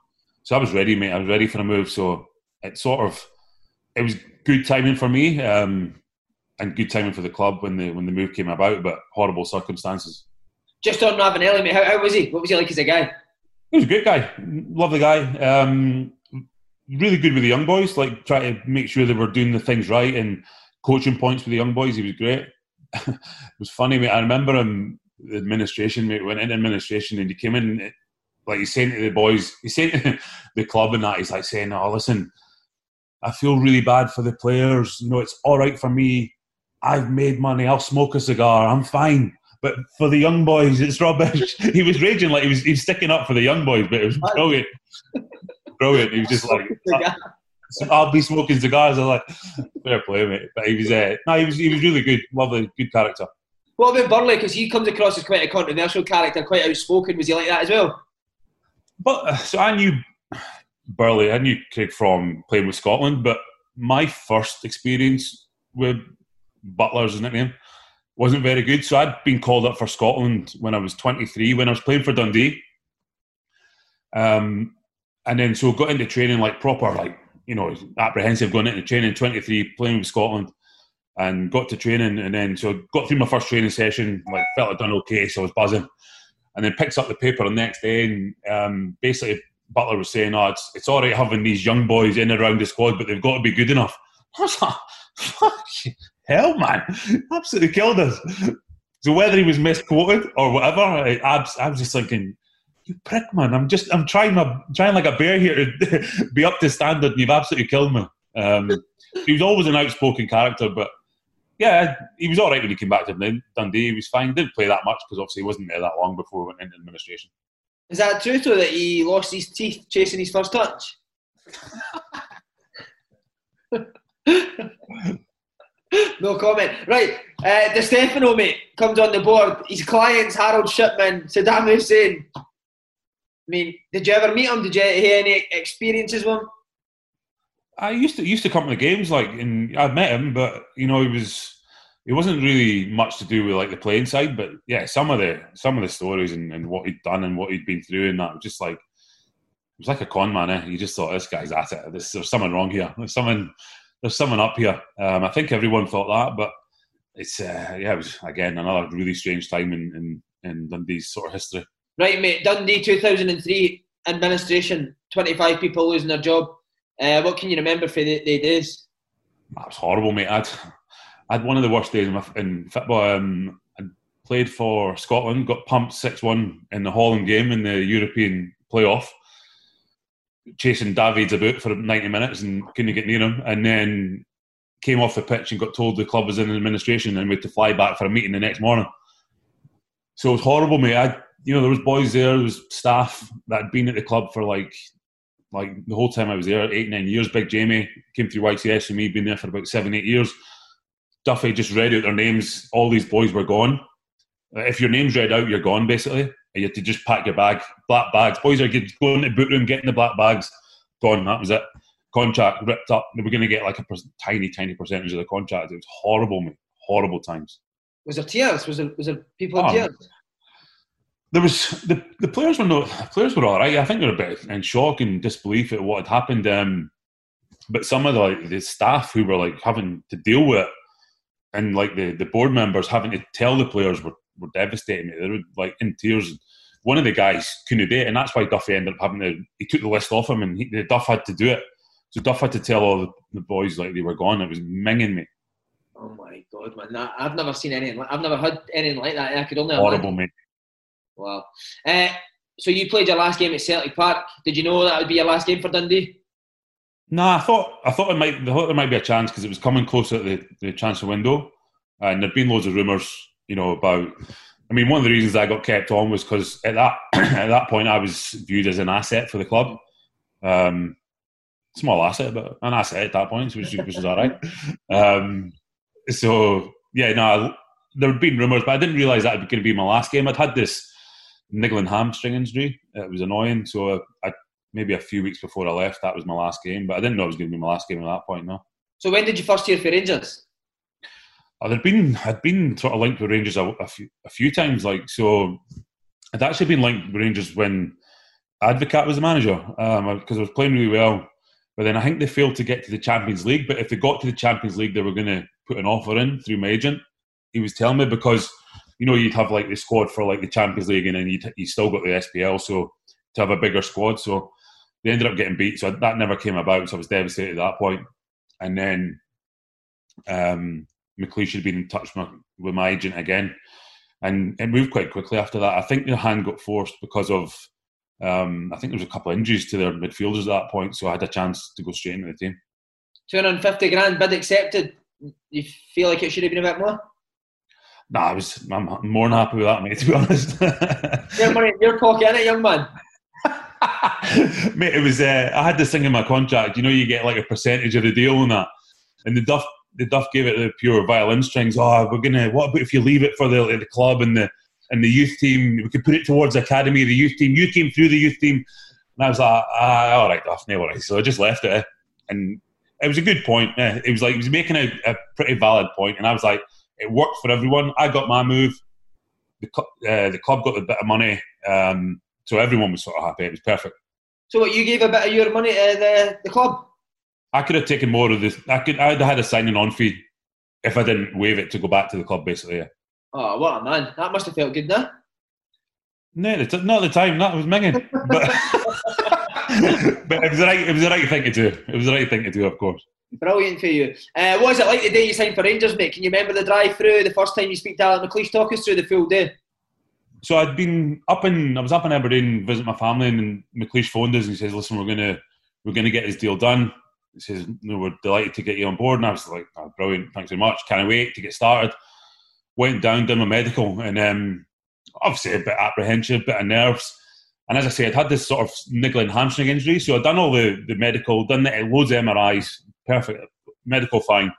So I was ready, mate. I was ready for a move. So it sort of it was good timing for me um, and good timing for the club when the when the move came about, but horrible circumstances. Just on Ravanelli, mate, how, how was he? What was he like as a guy? He was a great guy, lovely guy. Um, really good with the young boys. Like try to make sure they were doing the things right and coaching points with the young boys. He was great. it was funny, mate. I remember him. The administration, mate, went in administration and he came in like he's saying to the boys, he's saying to the club and that, he's like saying, "Oh, listen, I feel really bad for the players. You know, it's all right for me. I've made money. I'll smoke a cigar. I'm fine. But for the young boys, it's rubbish." he was raging like he was, he was sticking up for the young boys, but it was brilliant, brilliant. He was just like. I'll be smoking cigars. I was like, fair play, mate. But he was, uh, no, he was, he was really good. Lovely, good character. What about Burley? Because he comes across as quite a controversial character, quite outspoken. Was he like that as well? But uh, so I knew Burley, I knew Craig from playing with Scotland, but my first experience with Butler's nickname wasn't very good. So I'd been called up for Scotland when I was 23, when I was playing for Dundee. Um, and then so got into training like proper, like you know, apprehensive going into training. 23, playing with Scotland, and got to training, and then so got through my first training session. Like felt I'd done okay, so I was buzzing and then picks up the paper the next day and um, basically Burley was saying, "Oh, it's it's all right having these young boys in and around the squad, but they've got to be good enough." "Fuck hell, man! Absolutely killed us." So whether he was misquoted or whatever, I, I was just thinking, "You prick, man! I'm just I'm trying my trying like a bear here to be up to standard, and you've absolutely killed me." Um, he was always an outspoken character, but yeah, he was all right when he came back to Dundee. He was fine. Didn't play that much because obviously he wasn't there that long before he went into administration. Is that true, though, that he lost his teeth chasing his first touch? no comment. Right, uh, Di Stefano, mate, comes on the board. His clients, Harold Shipman, Saddam Hussein. I mean, did you ever meet him? Did you hear any experiences with him? I used to used to come to games, like, and I met him, but you know, he was it wasn't really much to do with like the playing side, but yeah, some of the some of the stories and, and what he'd done and what he'd been through, and that was just like it was like a con man. Eh? You just thought this guy's at it. There's, there's something wrong here. There's something there's something up here. Um, I think everyone thought that, but it's uh, yeah, it was again another really strange time in, in in Dundee's sort of history. Right, mate. Dundee 2003 administration. 25 people losing their job. Uh, what can you remember for the, the days? That was horrible, mate. I'd, I had one of the worst days in, in football. Um, I played for Scotland, got pumped 6 1 in the Holland game in the European playoff, chasing Davids about for 90 minutes and couldn't get near him. And then came off the pitch and got told the club was in administration and we had to fly back for a meeting the next morning. So it was horrible, mate. I, you know, there was boys there, there was staff that had been at the club for like like the whole time I was there, eight, nine years. Big Jamie came through YTS and me, been there for about seven, eight years. Duffy just read out their names. All these boys were gone. Uh, if your name's read out, you're gone basically. You had to just pack your bag. Black bags. Boys are going to the boot room, getting the black bags. Gone. That was it. Contract ripped up. They were going to get like a tiny, tiny percentage of the contract. It was horrible, mate. Horrible times. Was there tears? Was there, was there people in oh, tears? There was the the players were not players were all right. I think they were a bit in shock and disbelief at what had happened. Um, but some of the like, the staff who were like having to deal with it, and like the, the board members having to tell the players were, were devastating. They were like in tears. One of the guys couldn't do it, and that's why Duffy ended up having to. He took the list off him, and he, the Duff had to do it. So Duff had to tell all the, the boys like they were gone. It was minging me. Oh my god, man! I've never seen anything. I've never had anything like that. I could only horrible, imagine. mate. Wow. Uh, so you played your last game at Celtic Park. Did you know that would be your last game for Dundee? No, I thought I thought it might I thought there might be a chance because it was coming closer to the, the transfer window, and there'd been loads of rumours, you know, about. I mean, one of the reasons I got kept on was because at that at that point I was viewed as an asset for the club. Um, small asset, but an asset at that point, which, which was all right. Um, so yeah, no, there had been rumours, but I didn't realise that was going to be my last game. I'd had this niggling hamstring injury. It was annoying. So I, maybe a few weeks before I left, that was my last game. But I didn't know it was going to be my last game at that point. No. So when did you first hear for Rangers? There'd been I'd been sort of linked with Rangers a, a, few, a few times. Like so, I'd actually been linked with Rangers when Advocaat was the manager because um, I was playing really well. But then I think they failed to get to the Champions League. But if they got to the Champions League, they were going to put an offer in through my agent. He was telling me because you know, you'd have like the squad for like the Champions League, and then you you still got the SPL, so to have a bigger squad. So they ended up getting beat, so that never came about. So I was devastated at that point. And then um, McLeish had been in touch with my, with my agent again, and it moved quite quickly after that. I think the hand got forced because of um, I think there was a couple of injuries to their midfielders at that point, so I had a chance to go straight into the team. 250 grand bid accepted. You feel like it should have been a bit more? Nah, I was. I'm more than happy with that, mate. To be honest. your money pocket, innit, young man? mate, it was. Uh, I had this thing in my contract. You know, you get like a percentage of the deal and that. And the Duff, the Duff gave it the pure violin strings. Oh, we're gonna. What about if you leave it for the the club and the and the youth team? We could put it towards academy, the youth team. You came through the youth team, and I was like, ah, all right, Duff, no worries. So I just left it, and it was a good point. It was like he was making a, a pretty valid point, and I was like, it worked for everyone. I got my move. The, uh, the club got a bit of money. Um, so everyone was sort of happy. It was perfect. So what you gave a bit of your money to the, the club? I could have taken more of this. I could. I'd have had a signing on fee if I didn't waive it to go back to the club. Basically, yeah. Oh, what a man! That must have felt good, no? No, not at the time. That was minging, but, but it was the right. It was the right thing to do. It was the right thing to do, of course. Brilliant for you. Uh, what was it like the day you signed for Rangers, mate? Can you remember the drive through? The first time you speak to Alan McLeish, talk us through the full day so I'd been up in I was up in Aberdeen visiting my family, and McLeish phoned us and he says, "Listen, we're gonna we're gonna get this deal done." He says, "No, we're delighted to get you on board." And I was like, oh, "Brilliant, thanks very much. Can't wait to get started." Went down, did my medical, and um, obviously a bit apprehensive, a bit of nerves. And as I say, I'd had this sort of niggling hamstring injury, so I'd done all the, the medical, done the, loads of MRIs, perfect, medical fine.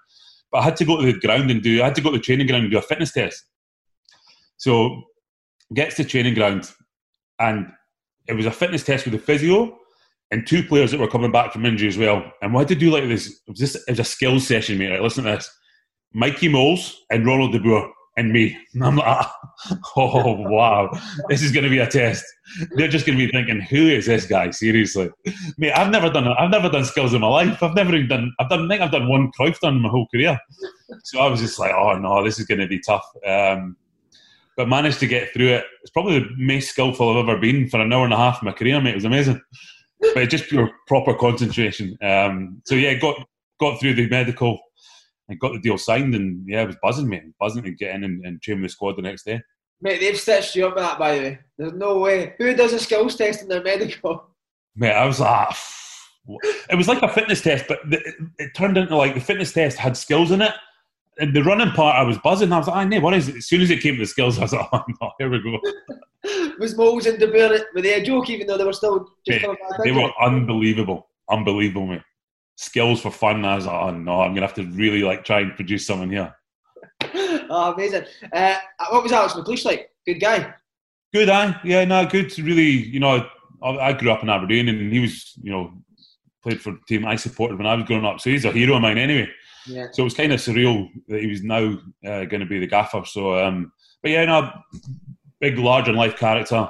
But I had to go to the ground and do, I had to go to the training ground and do a fitness test. So gets to training ground, and it was a fitness test with the physio and two players that were coming back from injury as well. And we had to do like this. It was, this, it was a skills session, mate. Right, listen to this: Mikey Mols and Ronald De Boer and me. And I'm like, oh wow, this is going to be a test. They're just going to be thinking, who is this guy? Seriously, mate. I've never done. I've never done skills in my life. I've never even done. I've done. I think I've done one Cruyff done in my whole career. So I was just like, oh no, this is going to be tough. Um, but managed to get through it. It's probably the most skillful I've ever been for an hour and a half in my career, mate. It was amazing. but just pure proper concentration. Um, so yeah, got got through the medical and got the deal signed, and yeah, it was buzzing, mate. Buzzing to get in and, and train with the squad the next day. Mate, they've stitched you up with that, by the way. There's no way. Who does a skills test in their medical? Mate, I was like, ah, it was like a fitness test, but it, it turned into like the fitness test had skills in it and the running part, I was buzzing. I was like, ah, I know what is it? As soon as it came to the skills, I was like, oh no, here we go. was Mols and De Boer were they a joke, even though they were still back? They were unbelievable, unbelievable, mate. Skills for fun. I was like, oh no, I'm gonna have to really like try and produce something here. oh, amazing. Uh, what was Alex McLeish like? Good guy. Good, guy. Yeah, no, good. To really, you know, I, I grew up in Aberdeen, and he was, you know, played for the team I supported when I was growing up. So he's a hero of mine anyway. Yeah. So it was kind of surreal that he was now uh, going to be the gaffer. So, um, but yeah, no, big, larger life character.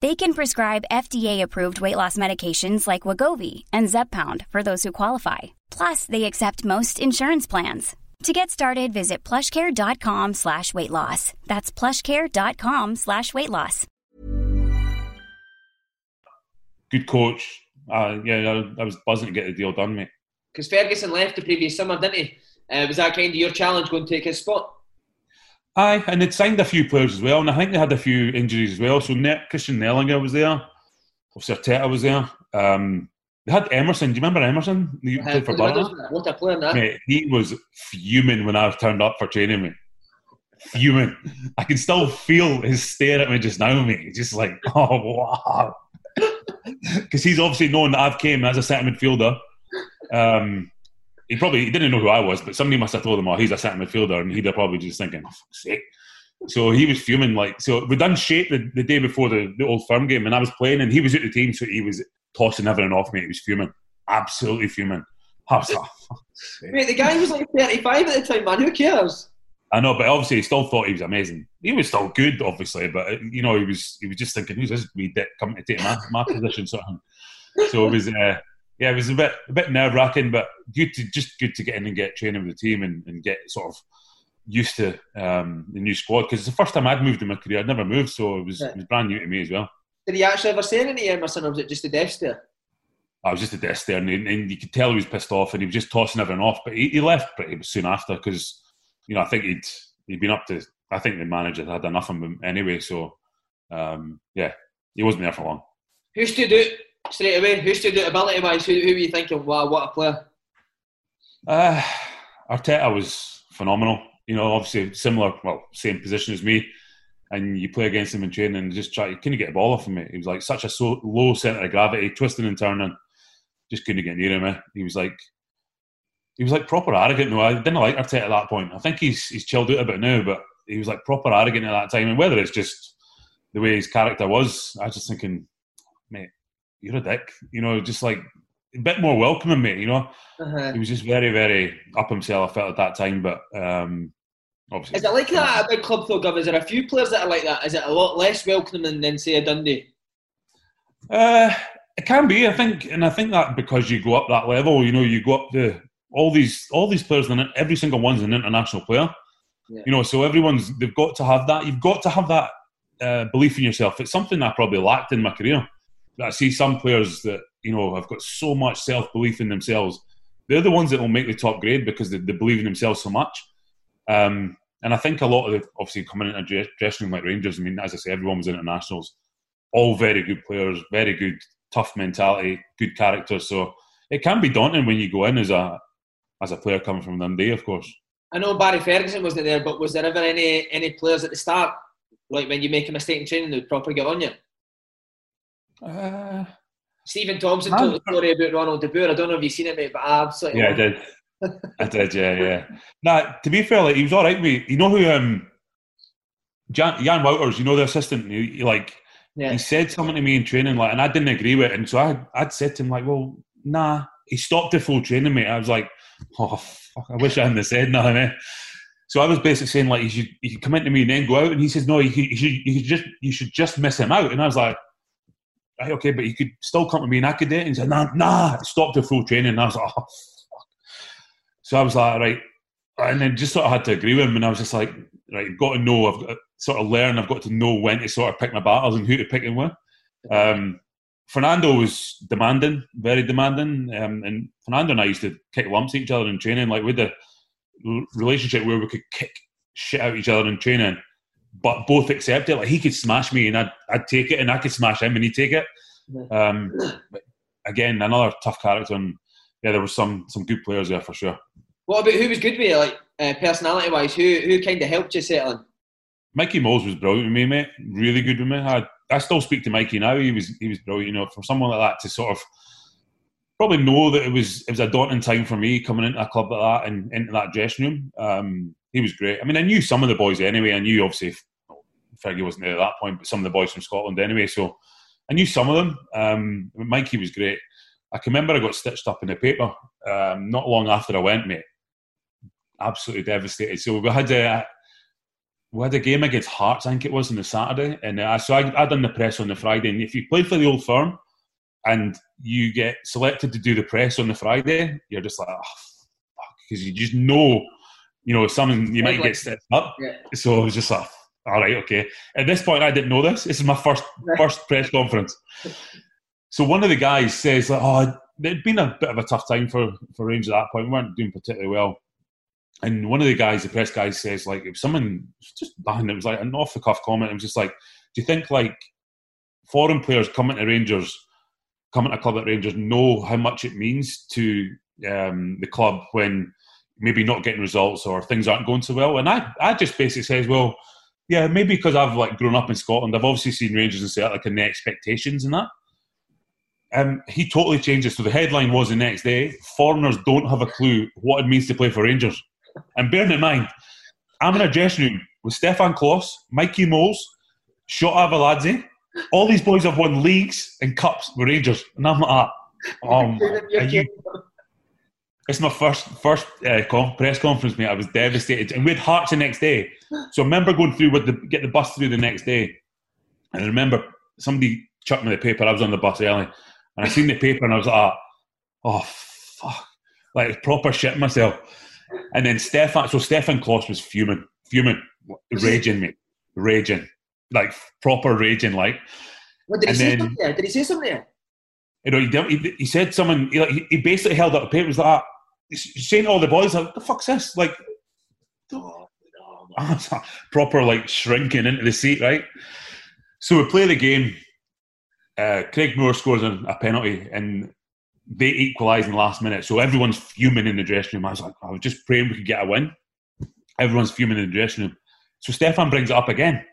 They can prescribe FDA-approved weight loss medications like Wegovy and Zepbound for those who qualify. Plus, they accept most insurance plans. To get started, visit plushcare.com slash weight loss. That's plushcare.com slash weight loss. Good coach. Uh, yeah, I, I was buzzing to get the deal done, mate. Because Ferguson left the previous summer, didn't he? Uh, was that kind of your challenge going to take his spot? Aye, and they'd signed a few players as well, and I think they had a few injuries as well. So Net, Christian Nerlinger was there, Arteta was there. Um, they had Emerson. Do you remember Emerson? He Uh, played for Boro. what a player. Mate, he was fuming when I turned up for training, mate. Fuming. I can still feel his stare at me just now, mate. He's Just like, oh wow. Because he's obviously known that I've came as a centre midfielder. Um, he probably he didn't know who I was, but somebody must have told him, "Oh, he's a centre midfielder," and he'd have probably just thinking, "Oh, fuck's sake." So he was fuming like so. We done shape the, the day before the, the old firm game, and I was playing, and he was at the team, so he was tossing everything off me. He was fuming, absolutely fuming. I was like, Mate, the guy was like 35 at the time, man. Who cares? I know, but obviously he still thought he was amazing. He was still good, obviously, but uh, you know he was he was just thinking, "Who's this wee dick coming to take my, my position?" Sort of. So it was, uh, yeah, it was a bit a bit nerve wracking, but good to just good to get in and get training with the team and, and get sort of used to um, the new squad because it's the first time I'd moved in my career. I'd never moved, so it was it was brand new to me as well. Did he actually ever say anything to Emerson, or was it just a death stare? I was just a desk there, and, and you could tell he was pissed off, and he was just tossing everyone off. But he, he left pretty soon after because you know I think he'd he'd been up to. I think the manager had enough of him anyway. So um, yeah, he wasn't there for long. Who stood out straight away? Who stood out ability wise? Who, who were you thinking, wow, what a player? Uh, Arteta was phenomenal. You know, obviously similar, well, same position as me. And you play against him in training and just try, you couldn't get a ball off him. He was like such a so low centre of gravity, twisting and turning. Just couldn't get near him. Eh? He was like, he was like proper arrogant. No, I didn't like Arteta at that point. I think he's he's chilled out a bit now, but he was like proper arrogant at that time. And whether it's just the way his character was, I was just thinking, mate, you're a dick. You know, just like a bit more welcoming, mate. You know, Uh-huh. he was just very, very up himself. I felt at that time, but um, obviously, Is it like that at a big club though, Gav? Is there a few players that are like that? Is it a lot less welcoming than, say, a Dundee? Uh, it can be, I think, and I think that because you go up that level, you know, you go up to all these all these players, and every single one's an international player. Yeah. You know, so everyone's they've got to have that. You've got to have that uh, belief in yourself. It's something I probably lacked in my career. I see some players that you know have got so much self belief in themselves. They're the ones that will make the top grade because they, they believe in themselves so much. Um, and I think a lot of the, obviously coming into a dressing room like Rangers. I mean, as I say, everyone was internationals, all very good players, very good, tough mentality, good character. So it can be daunting when you go in as a as a player coming from Dundee, of course. I know Barry Ferguson wasn't there, but was there ever any any players at the start, like when you make a mistake in training, they would properly get on you? Uh, Stephen Thompson Man. told the story about Ronald De Boer. I don't know if you've seen it, mate, but I absolutely yeah, I did. I did. Yeah, yeah. Nah, to be fair, like he was all right. with. You know who? Um, Jan, Jan Wouters. You know the assistant. He, he, like Yeah. he said something to me in training, like, and I didn't agree with it. And so I, I'd said to him, like, well, nah. He stopped the full training, mate. I was like, oh, fuck, I wish I hadn't said nothing. Eh? So I was basically saying, like, you should, you should come into me and then go out. And he says, no, you, you should, you should just, you should just miss him out. And I was like, right, okay, but you could still come to me and I could do it. And he said, nah, nah, stop the full training. And I was like, oh, fuck. So I was like, right. And then just sort of had to agree with him. And I was just like, right, I've got to know, I've got to sort of learn, I've got to know when to sort of pick my battles and who to pick them with. Um, Fernando was demanding, very demanding. Um, and Fernando and I used to kick lumps at each other in training, like with the l- relationship where we could kick shit out each other in training, but both accept it. Like he could smash me and I'd, I'd take it, and I could smash him and he'd take it. Um, but again, another tough character. And yeah, there was some some good players there for sure. What about who was good with you, like uh, personality wise? Who who kind of helped you settle in? Mikey Mols was brilliant with me, mate. Really good with me. I, I still speak to Mikey now. He was he was brilliant. You know, for someone like that to sort of probably know that it was it was a daunting time for me coming into a club like that and into that dressing room. Um, he was great. I mean, I knew some of the boys anyway. I knew obviously Fergie wasn't there at that point, but some of the boys from Scotland anyway. So I knew some of them. Um, Mikey was great. I can remember I got stitched up in the paper um, not long after I went, mate. Absolutely devastated. So we had uh, we had a game against Hearts, I think it was on the Saturday, and uh, so I I done the press on the Friday. And if you play for the old firm and you get selected to do the press on the Friday, you're just like, oh, because you just know, you know, something you might get set up. Yeah. So I was just like, all right, okay. At this point, I didn't know this. This is my first first press conference. So one of the guys says, like, "Oh, it'd been a bit of a tough time for for Rangers at that point. We weren't doing particularly well." And one of the guys, the press guy, says, "Like, if someone just banned, it was like an off the cuff comment. It was just like, do you think like foreign players coming to Rangers, coming to a club at Rangers, know how much it means to um, the club when?" Maybe not getting results or things aren't going so well, and I, I just basically says, well, yeah, maybe because I've like grown up in Scotland, I've obviously seen Rangers and Celtic and the expectations and that. Um, he totally changes. So the headline was the next day: foreigners don't have a clue what it means to play for Rangers. And bearing in mind, I'm in a dressing room with Stefan Klos, Mikey Mols, Shota Arveladze. All these boys have won leagues and cups with Rangers, and I'm like, um, you, it's my first first uh, con- press conference, mate. I was devastated, and we had Hearts the next day. So I remember going through with the get the bus through the next day, and I remember somebody chucked me the paper. I was on the bus early, and I seen the paper, and I was like, oh fuck, like proper shit myself. And then Stefan, so Stefan Klos was fuming, fuming, raging, mate, raging, like proper raging, like. What did he say? then- something there? Did he say something there? You know, he, he, he said something. He, like, he- basically held up a paper. Was like, ah, saying to all the boys, like, "What the fuck's this?" Like, oh, no, proper like shrinking into the seat, right? So we play the game. Uh, Craig Moore scores a, a penalty, and they equalise in the last minute. So everyone's fuming in the dressing room. I was like, I was just praying we could get a win. Everyone's fuming in the dressing room. So Stefan brings it up again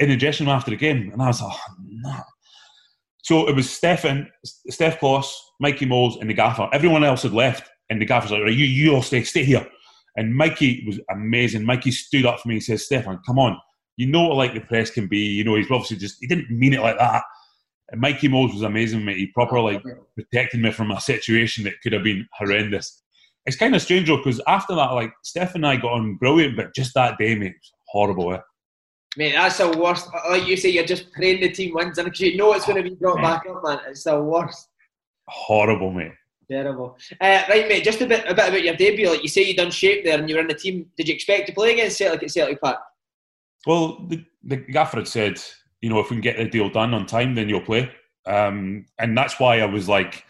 in the dressing room after the game, and I was like, oh, no. So it was Stefan, Steph Klos, Mikey Mols, and the gaffer. Everyone else had left, and the gaffer's like, right, you, you all stay, stay here. And Mikey was amazing. Mikey stood up for me and says, Stefan, come on. You know what like the press can be. You know, he's obviously just, he didn't mean it like that. And Mikey Mols was amazing, mate. He proper like protected me from a situation that could have been horrendous. It's kind of strange though, because after that, like Steph and I got on brilliant, but just that day, mate, it was horrible. Eh? Mate, that's the worst. Like you say, you're just praying the team wins, and because you know it's going to be brought back up, man. It's the worst. Horrible, mate. Terrible. Uh, right, mate. Just a bit, a bit about your debut. Like you say, you done shape there, and you were in the team. Did you expect to play against Celtic at Celtic Park? Well, the, the gaffer had said, you know, if we can get the deal done on time, then you'll play. Um, and that's why I was like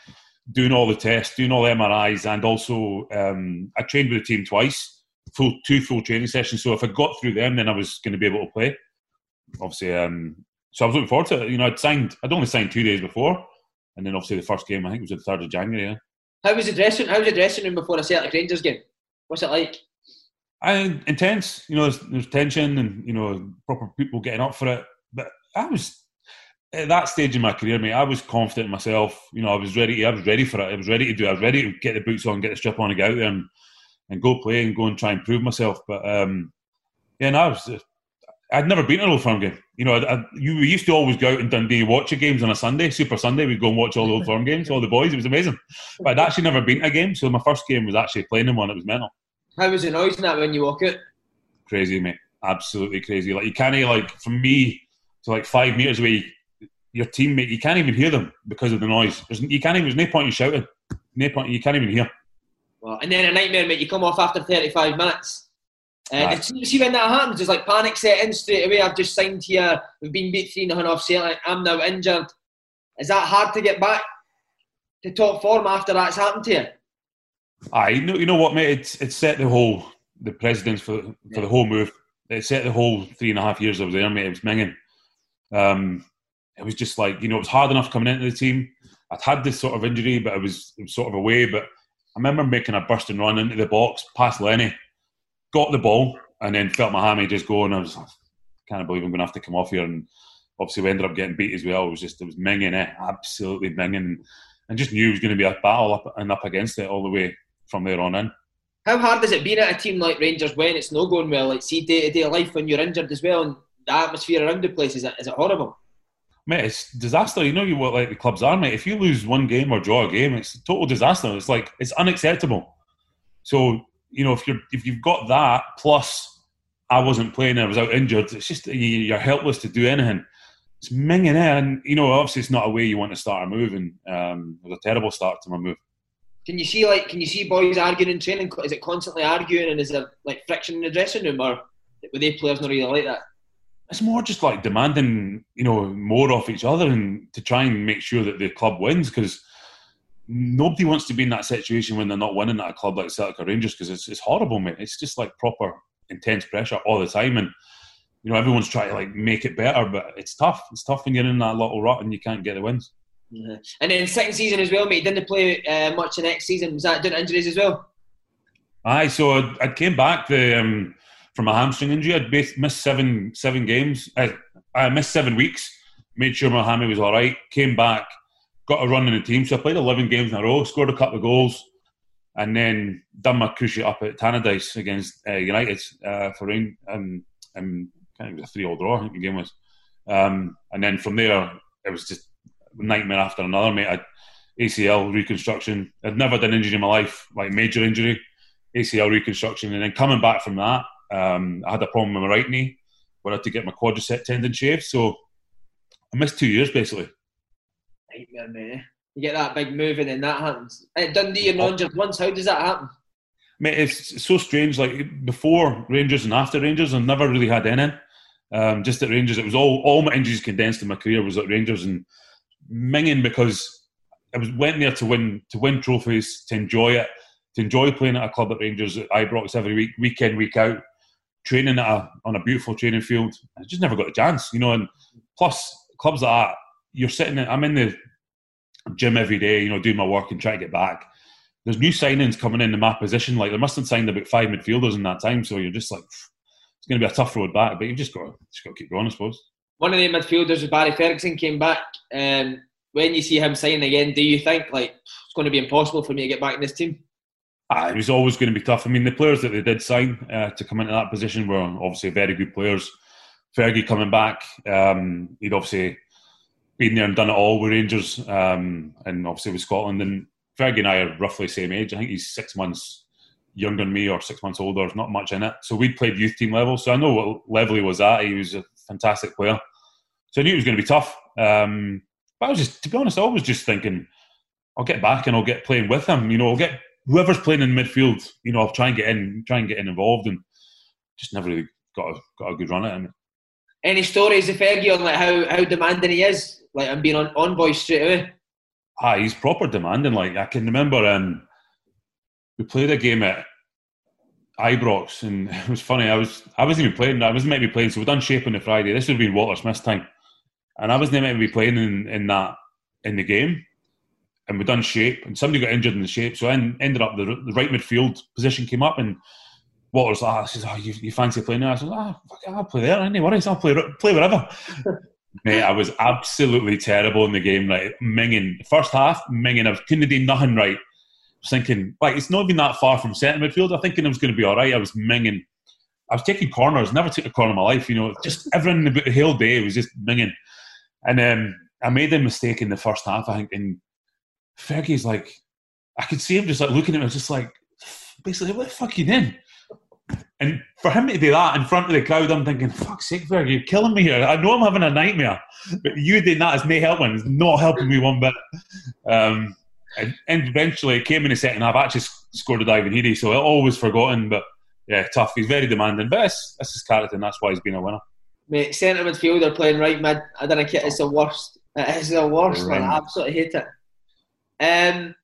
doing all the tests, doing all the MRIs, and also um, I trained with the team twice, full two full training sessions. So if I got through them, then I was going to be able to play. Obviously, um, so I was looking forward to it. You know, I'd signed, I'd only signed two days before, and then obviously the first game, I think it was the third of January. Yeah. How was the dressing? How was the dressing room before a Celtic Rangers game? What's it like? I, intense. You know, there's, there's tension and you know proper people getting up for it. But I was at that stage in my career, mate. I was confident in myself. You know, I was ready. I was ready for it. I was ready to do. it. I was ready to get the boots on, get the strip on, and get out there and, and go play and go and try and prove myself. But um, yeah, no, I was. I'd never been to an Old Firm game. You know, I, I, you we used to always go out in Dundee and watch the games on a Sunday, Super Sunday. We'd go and watch all the Old Firm games, all the boys. It was amazing. But I'd actually never been to a game, so my first game was actually playing in one. It was mental How was the noise in that when you walk out? crazy, mate. Absolutely crazy. Like you can't like from me to like five meters away, your teammate, you can't even hear them because of the noise. There's, you can't even. There's no point in shouting. No point. You can't even hear. Well, and then a nightmare, mate. You come off after 35 minutes. Uh, Aye. did you see when that happens? There's like panic set in straight away. I've just signed here. We've been beat 3 0 off Celtic. I'm now injured. Is that hard to get back to top form after that's happened to you? I you know, you know what, mate. It's it's set the whole the precedence for for the whole move. It set the whole three and a half years I was there, mate. It was minging. Um, it was just like you know, it was hard enough coming into the team. I'd had this sort of injury, but it was, it was sort of away. But remember making a burst and run into the box past Lenny, got the ball, and then felt my hammy just go, and I was like, can't believe I'm going to have to come off here. And obviously, we ended up getting beat as well. It was just it was minging it, absolutely minging, and just knew it was going to be a battle up and up against it all the way from there on in. How hard has it been at a team like Rangers when it's not going well? Like, see day to day life when you're injured as well, and the atmosphere around the place is it, is it horrible? Mate, it's disaster. You know you what like the clubs are, mate. If you lose one game or draw a game, it's a total disaster. It's like it's unacceptable. So you know if you're if you've got that plus I wasn't playing, I was out injured. It's just you're helpless to do anything. It's minging in, and you know, obviously, it's not a way you want to start a move, and um, it was a terrible start to my move. Can you see like can you see boys arguing in training? Is it constantly arguing, and is there like friction in the dressing room, or were they players not really like that? It's more just like demanding, you know, more of each other, and to try and make sure that the club wins because nobody wants to be in that situation when they're not winning at a club like Celtic or Rangers because it's, it's horrible, mate. It's just like proper intense pressure all the time, and you know everyone's trying to like make it better, but it's tough. It's tough when you're in that little rut and you can't get the wins. Mm-hmm. And then second season as well, mate. Didn't play uh, much the next season. Was that due to injuries as well? Aye, so I, I came back the, um, from a hamstring injury. I'd missed seven seven games. I, I missed seven weeks. Made sure my hammy was all right. Came back, got a run in the team. So I played 11 games in a row, scored a couple of goals, and then done my cruciate up at Tannadice against uh, United uh, for rain. Um, um, a three all draw, I think the game was. Um, and then from there, it was just nightmare after another, mate. I, ACL reconstruction. I'd never done injury in my life, like major injury, ACL reconstruction, and then coming back from that, um, I had a problem with my right knee where I had to get my quadricep tendon shaved. So I missed two years basically. Nightmare, man. You get that big move and then that happens. At Dundee, you're not injured once. How does that happen? Mate, it's so strange. Like before Rangers and after Rangers, I never really had any. Um, just at Rangers, it was all all my injuries condensed in my career was at Rangers and minging because I was went there to win to win trophies, to enjoy it, to enjoy playing at a club at Rangers at Ibrox every week, week in, week out, training a, on a beautiful training field. I just never got a chance, you know. And plus, clubs like that, you're sitting. In, I'm in the gym every day, you know, doing my work and trying to get back. There's new signings coming in in my position. Like they must have signed about five midfielders in that time, so you're just like, it's going to be a tough road back. But you've just got just got to keep going, I suppose. One of the midfielders Barry Ferguson came back. Um, when you see him sign again, do you think like it's going to be impossible for me to get back in this team? Ah, it was always going to be tough. I mean, the players that they did sign uh, to come into that position were obviously very good players. Fergie coming back, um, he'd obviously been there and done it all with Rangers, um, and obviously with Scotland. And Fergie and I are roughly the same age. I think he's six months younger than me or six months older. There's not much in it. So we'd played youth team level. So I know what level he was at. He was a fantastic player. So I knew it was going to be tough. Um, but I was just, to be honest, I was just thinking, I'll get back and I'll get playing with him. You know, I'll get whoever's playing in midfield. You know, I'll try and get in, try and get in involved, and just never really got a, got a good run at him. Any stories of Fergie on like how, how demanding he is, like I'm being on on straight away? Ah, he's proper demanding. Like I can remember, um, we played a game at Ibrox, and it was funny. I was I wasn't even playing. I wasn't meant to be playing. So we done shape on the Friday. This would have been Walter Smith's time and I wasn't meant to be playing in, in that in the game. And we done shape, and somebody got injured in the shape, so I ended up the, the right midfield position came up, and Walter's like, oh, says, "Oh, you, you fancy playing there?" I said, "Ah, oh, I'll play there. Any worries? I'll play play wherever." Mate, I was absolutely terrible in the game. Like minging, first half minging, I couldn't do nothing right. I was thinking, like, it's not been that far from centre midfield. I thinking I was going to be all right. I was minging. I was taking corners. Never took a corner in my life. You know, just everything about the whole day was just minging. And um, I made a mistake in the first half, I think, and Fergie's like, I could see him just like looking at me, just like, basically, what the fuck are you doing? And for him to do that in front of the crowd, I'm thinking, fuck's sake, Fergie, you're killing me here. I know I'm having a nightmare, but you doing that is no helping. It's not helping me one bit. Um, and, and, eventually it came in the second half. I actually scored a diving heady, so I always forgotten. But yeah, tough. He's very demanding, but it's, it's his character, and that's why he's been a winner. Mate, centre midfielder playing right mid. I don't know. It's the worst. It's the worst, right. man. I absolutely hate it. Um,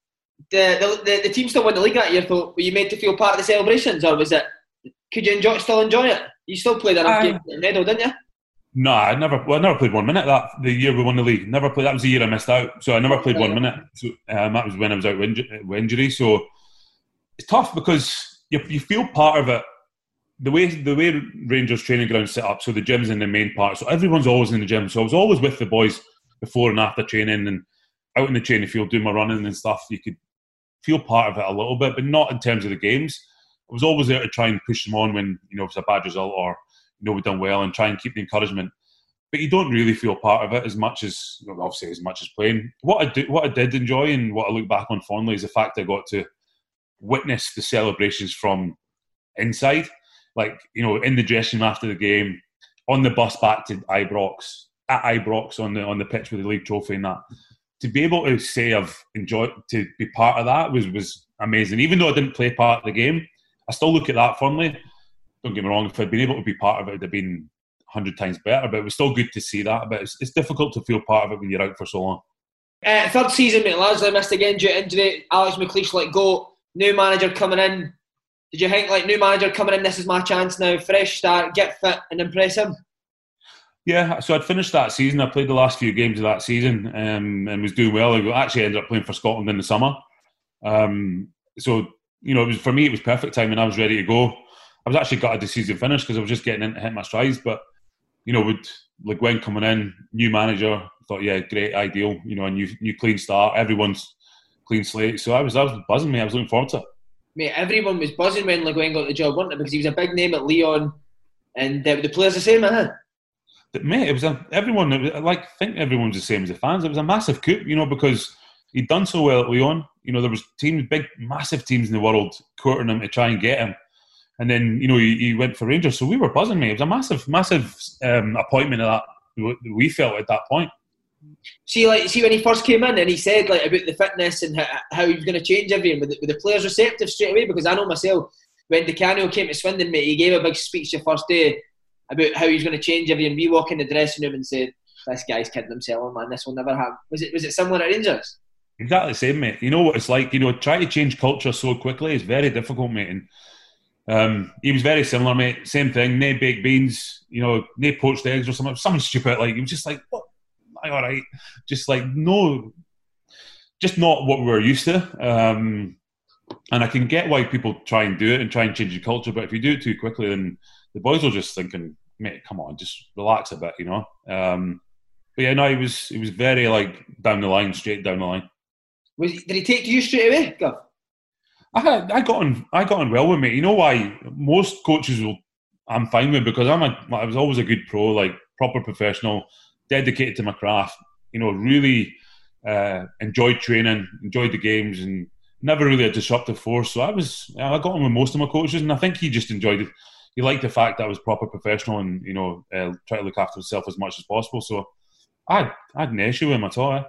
the, the, the team still won the league that year. So were you made to feel part of the celebrations, or was it? Could you enjoy still enjoy it? You still played enough games in medal, didn't you? No, I never. Well, I never played one minute that the year we won the league. Never played. That was the year I missed out. So I never played one minute. So um, that was when I was out with injury. So it's tough because you, you feel part of it the way the way Rangers training ground set up, so the gym's in the main part, so everyone's always in the gym. So I was always with the boys before and after training, and out in the training field doing my running and stuff. You could feel part of it a little bit, but not in terms of the games. I was always there to try and push them on when you know it's a bad result or you know we've done well, and try and keep the encouragement. But you don't really feel part of it as much as obviously as much as playing. What I do, what I did enjoy, and what I look back on fondly is the fact I got to witness the celebrations from inside like you know, in the dressing room after the game, on the bus back to Ibrox, at Ibrox on the on the pitch with the league trophy and that. To be able to say I've enjoyed to be part of that was was amazing. Even though I didn't play part of the game, I still look at that fondly. Don't get me wrong, if I'd been able to be part of it, it'd have been hundred times better. But it was still good to see that. But it's, it's difficult to feel part of it when you're out for so long. Uh, third season, mate, Lashley missed again due to injury. Alex McLeish let go. New manager coming in. Did you think, like, new manager coming in, this is my chance now, fresh start, get fit and impress him? Yeah, so I'd finished that season. I played the last few games of that season um, and was doing well. I actually ended up playing for Scotland in the summer. Um, so, you know, was for me, it was perfect time and I was ready to go. I was actually gutted the season finished because I was just getting into hit my strides. But, you know, with Le Guen coming in, new manager, thought, yeah, great, ideal. You know, a new, new clean start. Everyone's clean slate. So I was, I was buzzing me. I was looking forward to it. Mate, everyone was buzzing when Le Guen got the job, wasn't it? Because he was a big name at Lyon and the, the players the same, huh? Mate, it was a, everyone. It was, like, I think everyone's the same as the fans. It was a massive coup, you know, because he'd done so well at Lyon. You know, there was teams, big, massive teams in the world courting him to try and get him. And then, you know, he, he went for Rangers. So we were buzzing, mate. It was a massive, massive um, appointment of that we felt at that point. See, like, see when he first came in and he said like about the fitness and how, he was going to change everything. With the, the players receptive straight away? Because I know myself when Di Canio came to Swindon, mate, he gave a big speech the first day about how he's going to change everything. We walk in the dressing room and said, "This guy's kidding himself, man. This will never happen." Was it was it similar at Rangers? Exactly the same, mate. You know what it's like. You know, try to change culture so quickly is very difficult, mate. And um, he was very similar, mate. Same thing. No baked beans. You know, no poached eggs or something. Something stupid. Like he was just like, what? Like, all right, just like no, just not what we were used to. Um, and I can get why people try and do it and try and change the culture, but if you do it too quickly, then the boys were just thinking, mate, come on, just relax a bit, you know. Um, but yeah, no, he was he was very like down the line, straight down the line. Was he, did he take to you straight away, Gav? I I got on I got on well with me. You know why? Most coaches will I'm fine with because I'm a I was always a good pro, like proper professional, dedicated to my craft. You know, really uh, enjoyed training, enjoyed the games, and never really a disruptive force. So I was I got on with most of my coaches, and I think he just enjoyed it he liked the fact that I was proper professional and you know uh, try to look after himself as much as possible. So I I had no issue with him at all. Eh?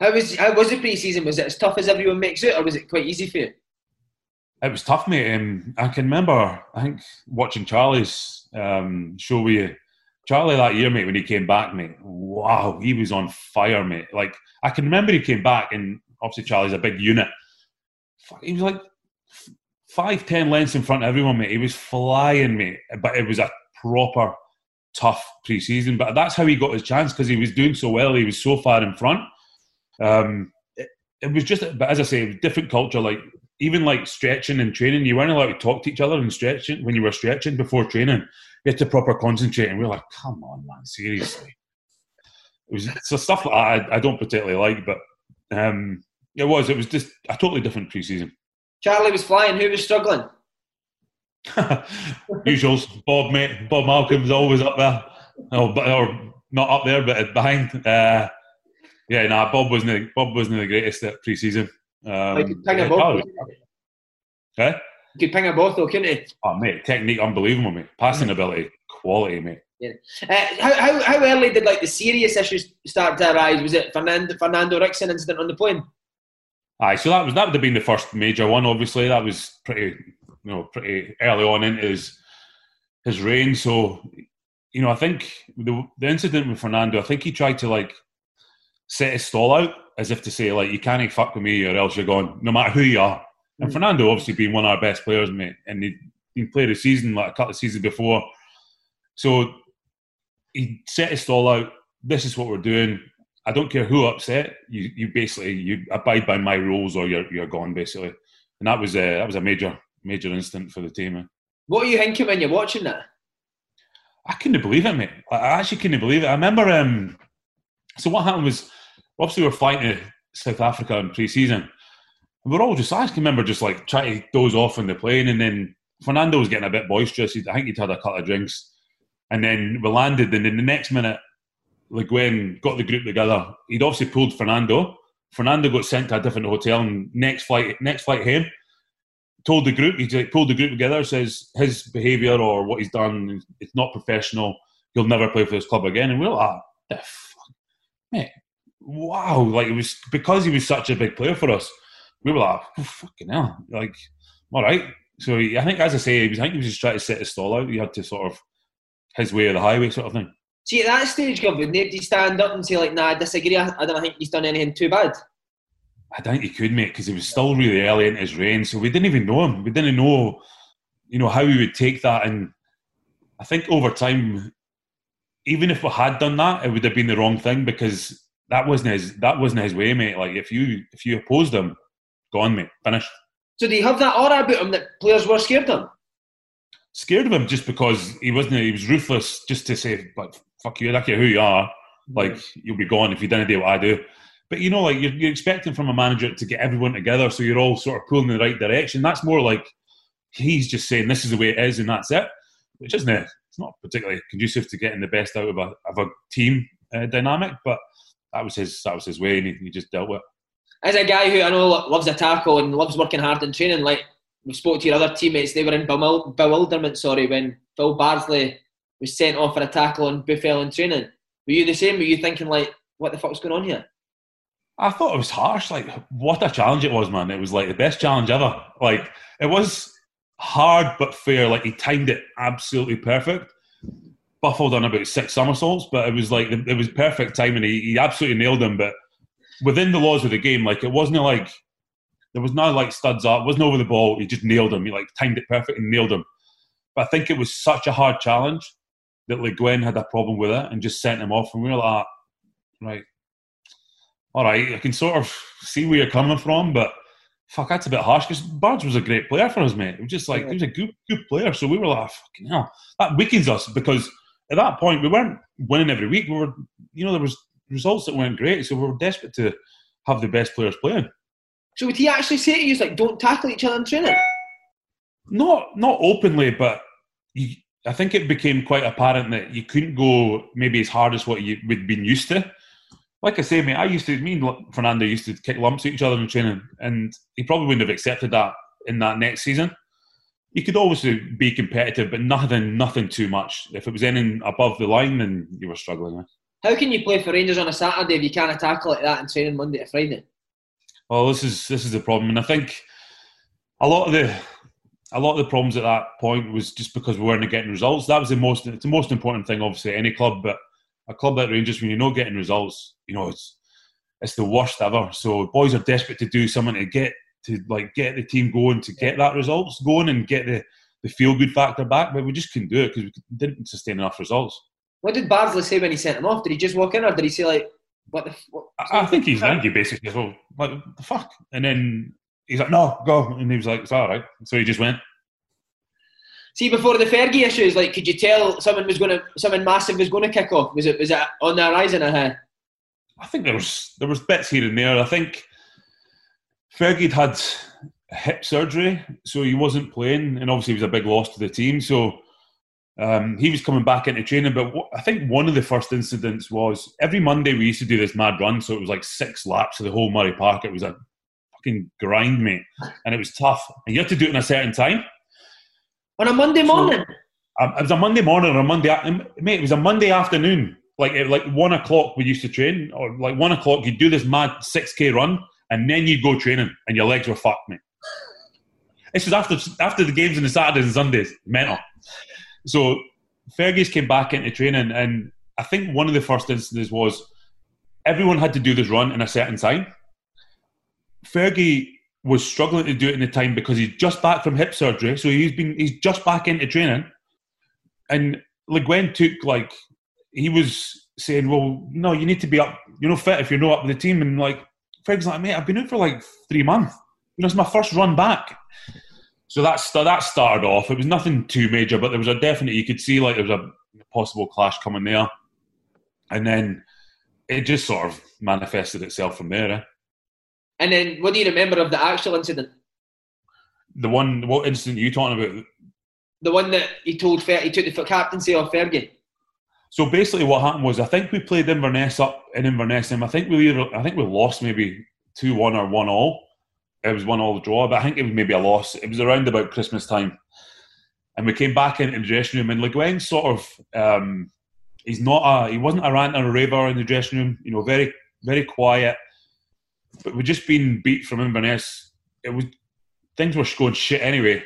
How was how was the pre-season? Was it as tough as everyone makes it, or was it quite easy for you? It was tough, mate. Um, I can remember, I think, watching Charlie's um, show with you. Charlie that year, mate, when he came back, mate, wow, he was on fire, mate. Like, I can remember he came back, and obviously Charlie's a big unit. He was like five ten lengths in front of everyone, mate. He was flying, mate. But it was a proper tough pre-season. But that's how he got his chance because he was doing so well. He was so far in front. Um, it, it, was just, but as I say, different culture. Like even like stretching and training, you weren't allowed to talk to each other and stretching when you were stretching before training. You had to proper concentrate, and we are like, "Come on, man, seriously." It was so stuff like I, I don't particularly like, but um, it was. It was just a totally different pre-season. Charlie was flying. Who was struggling? Usuals. Bob, mate. Bob Malcolm's always up there. Oh, but, or not up there, but behind. Uh, yeah, nah, Bob wasn't. Bob wasn't the greatest at pre-season. Um, you could ping a both. Eh? You could ping a both, though, couldn't he? Oh, mate, technique unbelievable, mate. Passing mm-hmm. ability, quality, mate. Yeah. Uh, how, how, how early did like the serious issues start to arise? Was it Fernando Fernando Ricksen incident on the plane? Aye, so that was that would have been the first major one. Obviously, that was pretty, you know, pretty early on into his his reign. So, you know, I think the the incident with Fernando, I think he tried to like set his stall out as if to say like, you can't fuck with me or else you're gone, no matter who you are. And mm. Fernando obviously being one of our best players, mate, and he he played a season like a couple of seasons before, so he set his stall out. This is what we're doing. I don't care who upset you. You basically you abide by my rules, or you're you're gone basically. And that was a that was a major major incident for the team. What are you thinking when you're watching that? I couldn't believe it, mate. I actually couldn't believe it. I remember. Um, so what happened was, obviously, we we're flying to South Africa in pre-season, and we're all just. I can remember just like trying to doze off on the plane, and then Fernando was getting a bit boisterous. I think he'd had a couple of drinks, and then we landed, and then the next minute, Le Guen got the group together. He'd obviously pulled Fernando. Fernando got sent to a different hotel, and next flight, next flight home, told the group, he pulled the group together, says his behaviour or what he's done, it's not professional. He'll never play for this club again. And we we're like, ah, the fuck, mate, wow! Like it was because he was such a big player for us. We were like, oh, fucking hell, like all right. So I think, as I say, he was, I think he was just trying to set his stall out. He had to sort of his way of the highway, sort of thing. See, at that stage, Gav, would nobody stand up and say like, "Nah, I disagree. I, I don't think he's done anything too bad." I don't think he could, mate, because he was still really early in his reign, so we didn't even know him. We didn't know, you know, how he would take that. And I think over time, even if we had done that, it would have been the wrong thing because that wasn't his that wasn't his way, mate. Like if you if you opposed him, gone, mate, finished. So do you have that aura about him that players were scared of him? Scared of him just because he wasn't he was ruthless just to say, but fuck you, I don't care who you are. Like you'll be gone if you didn't do what I do. But you know, like you're, you're expecting from a manager to get everyone together, so you're all sort of pulling in the right direction. That's more like he's just saying this is the way it is, and that's it. Which isn't it? It's not particularly conducive to getting the best out of a of a team uh, dynamic. But that was his that was his way, and he, he just dealt with. it. As a guy who I know loves a tackle and loves working hard in training, like we spoke to your other teammates, they were in bewilderment. Sorry, when Phil Bardsley was sent off for a tackle on Buffel in training. Were you the same? Were you thinking like, what the fuck's going on here? I thought it was harsh. Like, what a challenge it was, man. It was like the best challenge ever. Like, it was hard but fair. Like, he timed it absolutely perfect. Buffel done about six somersaults, but it was like, it was perfect timing. He, he absolutely nailed them. But within the laws of the game, like, it wasn't like, there was no like studs up, wasn't over the ball. He just nailed him. He like timed it perfect and nailed him. But I think it was such a hard challenge that Le Guen had a problem with it and just sent him off. And we were like, right, all right, I can sort of see where you're coming from, but fuck, that's a bit harsh because Bards was a great player for us, mate. It was just like, he was a good, good player. So we were like, fucking hell, that weakens us because at that point we weren't winning every week. We were, you know, there was results that weren't great. So we were desperate to have the best players playing. So would he actually say to you, like, don't tackle each other in training? Not, not openly, but you, I think it became quite apparent that you couldn't go maybe as hard as what you would been used to like I say, mate, I used to, me and Fernando used to kick lumps at each other in training, and he probably wouldn't have accepted that in that next season. You could always be competitive, but nothing, nothing too much. If it was anything above the line, then you were struggling with. How can you play for Rangers on a Saturday if you can't tackle like that in training Monday to Friday? Well, this is this is the problem, and I think a lot of the a lot of the problems at that point was just because we weren't getting results. That was the most it's the most important thing, obviously, any club, but a club like Rangers, when you're not getting results, you know, it's it's the worst ever. So boys are desperate to do something to get to like get the team going to get that results going and get the, the feel good factor back. But we just couldn't do it because we didn't sustain enough results. What did Bardsley say when he sent him off? Did he just walk in, or did he say like, "What the?" What, I, I think he's angry basically. Well, what the fuck? And then he's like, "No, go," and he was like, "It's all right." So he just went. See, before the Fergie issues, like, could you tell someone was going to, something massive was going to kick off? Was it, was it on the horizon ahead? I think there was there was bits here and there. I think Fergie had hip surgery, so he wasn't playing, and obviously it was a big loss to the team. So um, he was coming back into training. But what, I think one of the first incidents was every Monday we used to do this mad run, so it was like six laps of the whole Murray Park. It was a fucking grind, mate, and it was tough. And you had to do it in a certain time on a Monday morning. So, um, it was a Monday morning or a Monday, mate. It was a Monday afternoon. Like at like one o'clock, we used to train, or like one o'clock, you'd do this mad six k run, and then you'd go training, and your legs were fucked, mate. This was after after the games on the Saturdays and Sundays, mental. So Fergus came back into training, and I think one of the first instances was everyone had to do this run in a certain time. Fergie was struggling to do it in the time because he's just back from hip surgery, so he's been he's just back into training. And Le Guen took like he was saying, "Well, no, you need to be up. You're not fit if you're not up with the team." And like Ferg's like, "Mate, I've been out for like three months. You know, it's my first run back." So that's that started off. It was nothing too major, but there was a definite. You could see like there was a possible clash coming there, and then it just sort of manifested itself from there. Eh? And then, what do you remember of the actual incident? The one, what incident are you talking about? The one that he told Fer- he took the captaincy of Fergie. So basically, what happened was I think we played Inverness up in Inverness, and I think we either, I think we lost maybe two one or one all, it was one all draw, but I think it was maybe a loss. It was around about Christmas time, and we came back into the dressing room, and Le Guen sort of um, he's not a he wasn't a ranter or a raver in the dressing room. You know, very very quiet. But we'd just been beat from Inverness. It was things were going shit anyway.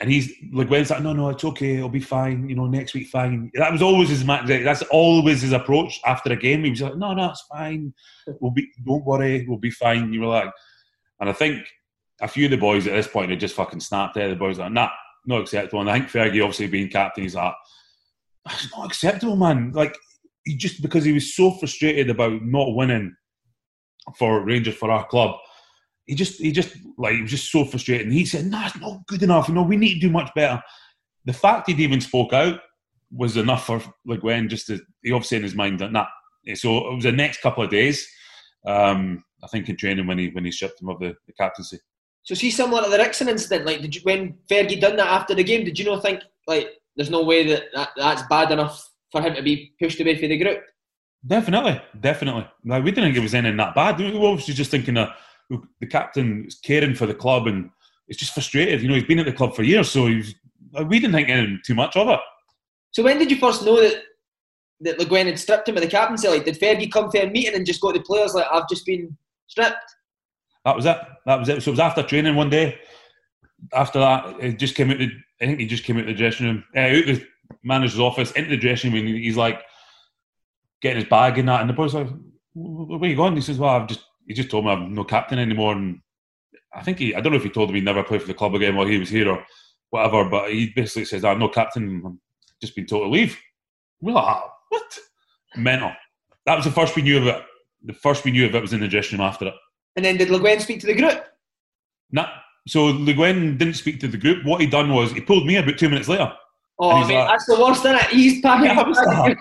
And he's like, when's like, no, no, it's okay, it'll be fine. You know, next week, fine. That was always his that's always his approach after a game. He was like, no, no, it's fine. We'll be, don't worry, we'll be fine. You were like, and I think a few of the boys at this point had just fucking snapped there. The boys like, nah, not acceptable. And I think Fergie, obviously being captain, he's like, that's not acceptable, man. Like, he just because he was so frustrated about not winning for Rangers for our club he just he just like he was just so frustrated. He said, "No, it's not good enough. You know, we need to do much better." The fact he'd even spoke out was enough for Le Guen just to he obviously in his mind that nah. So it was the next couple of days. Um, I think in training when he when he stripped him of the, the captaincy. So see similar to the Ricksen incident, like did you when Fergie done that after the game, did you not think like there's no way that, that that's bad enough for him to be pushed away from the group? Definitely, definitely. Like we didn't think it was anything that bad. We were obviously just thinking that the captain is caring for the club and it's just frustrated. You know, he's been at the club for years, so he's, we didn't think anything too much of it. So when did you first know that that Le Guen had stripped him of the captaincy? Like, did Fergie come to a meeting and just go to the players like, "I've just been stripped"? That was it. That was it. So it was after training one day. After that, it just came out. The, I think he just came out the dressing room, uh, out the manager's office, into the dressing room, and he's like getting his bag and that, and the boys like, "Where are you going?" He says, "Well, I've just he just told me I'm no captain anymore. And I think he, I don't know if he told me he'd never play for the club again while he was here or whatever, but he basically says, I'm no captain, I'm just been told to leave. We're like, ah, what? Mental. That was the first we knew of it. The first we knew of it was in the dressing room after it. And then did Le Guen speak to the group? Nah. So Le Guen didn't speak to the group. What he done was he pulled me about two minutes later. Oh, I mean, like, that's the worst, isn't it? He's packing yeah, up. I was like,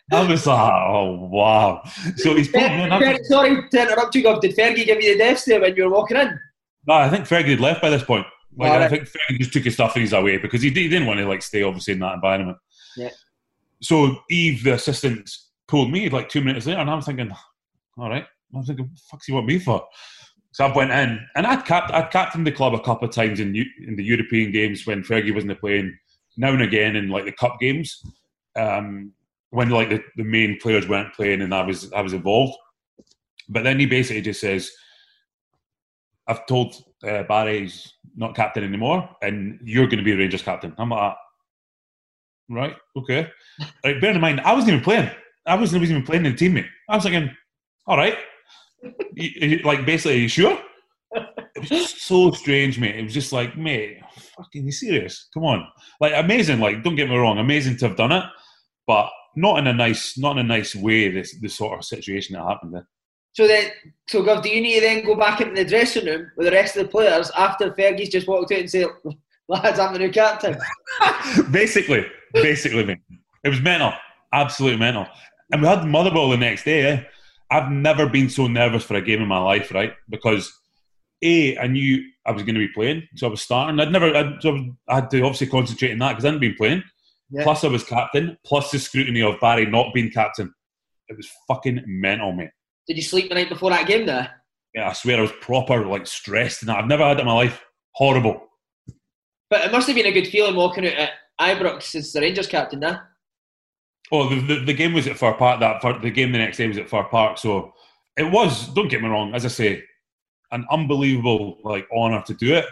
oh wow. So he's put, Fer- sorry to interrupt you, Gav. Did Fergie give you the death stare when you were walking in? No, I think Fergie had left by this point. Like, right. I think Fergie just took his stuff and he's away because he, he didn't want to like stay obviously in that environment. Yeah. So Yves, the assistant, pulled me like two minutes later, and I'm thinking, all right. I'm thinking, what the fuck's he want me for? So I went in, and I'd, I'd captained the club a couple of times in, in the European games when Fergie wasn't playing, now and again in like the cup games. Um, when like the, the main players weren't playing and I was I was involved. But then he basically just says, "I've told uh, Barry he's not captain anymore, and you're going to be Rangers captain." I'm like, "Right, okay." Like, bear in mind, I wasn't even playing. I wasn't even playing in the team, mate. I was thinking, "All right." Like basically, are you sure? It was just so strange, mate. It was just like, mate, fucking you serious? Come on, like amazing. Like, don't get me wrong, amazing to have done it, but not in a nice, not in a nice way. This the sort of situation that happened there. So then, so Gav, do you need to then go back into the dressing room with the rest of the players after Fergie's just walked out and said, "Lads, I'm the new captain." basically, basically, mate. It was mental, absolutely mental. And we had Motherwell the next day. Eh? I've never been so nervous for a game in my life, right? Because a, I knew I was going to be playing, so I was starting. I'd never, I'd, so I had to obviously concentrate on that because I hadn't been playing. Yeah. Plus, I was captain. Plus, the scrutiny of Barry not being captain. It was fucking mental, mate. Did you sleep the night before that game there? Yeah, I swear I was proper, like, stressed and I've never had it in my life. Horrible. But it must have been a good feeling walking out at Ibrox as the Rangers captain, there. Oh, the, the, the, game was at Fir Park. That the game the next day was at Fir Park. So it was. Don't get me wrong. As I say, an unbelievable like honour to do it,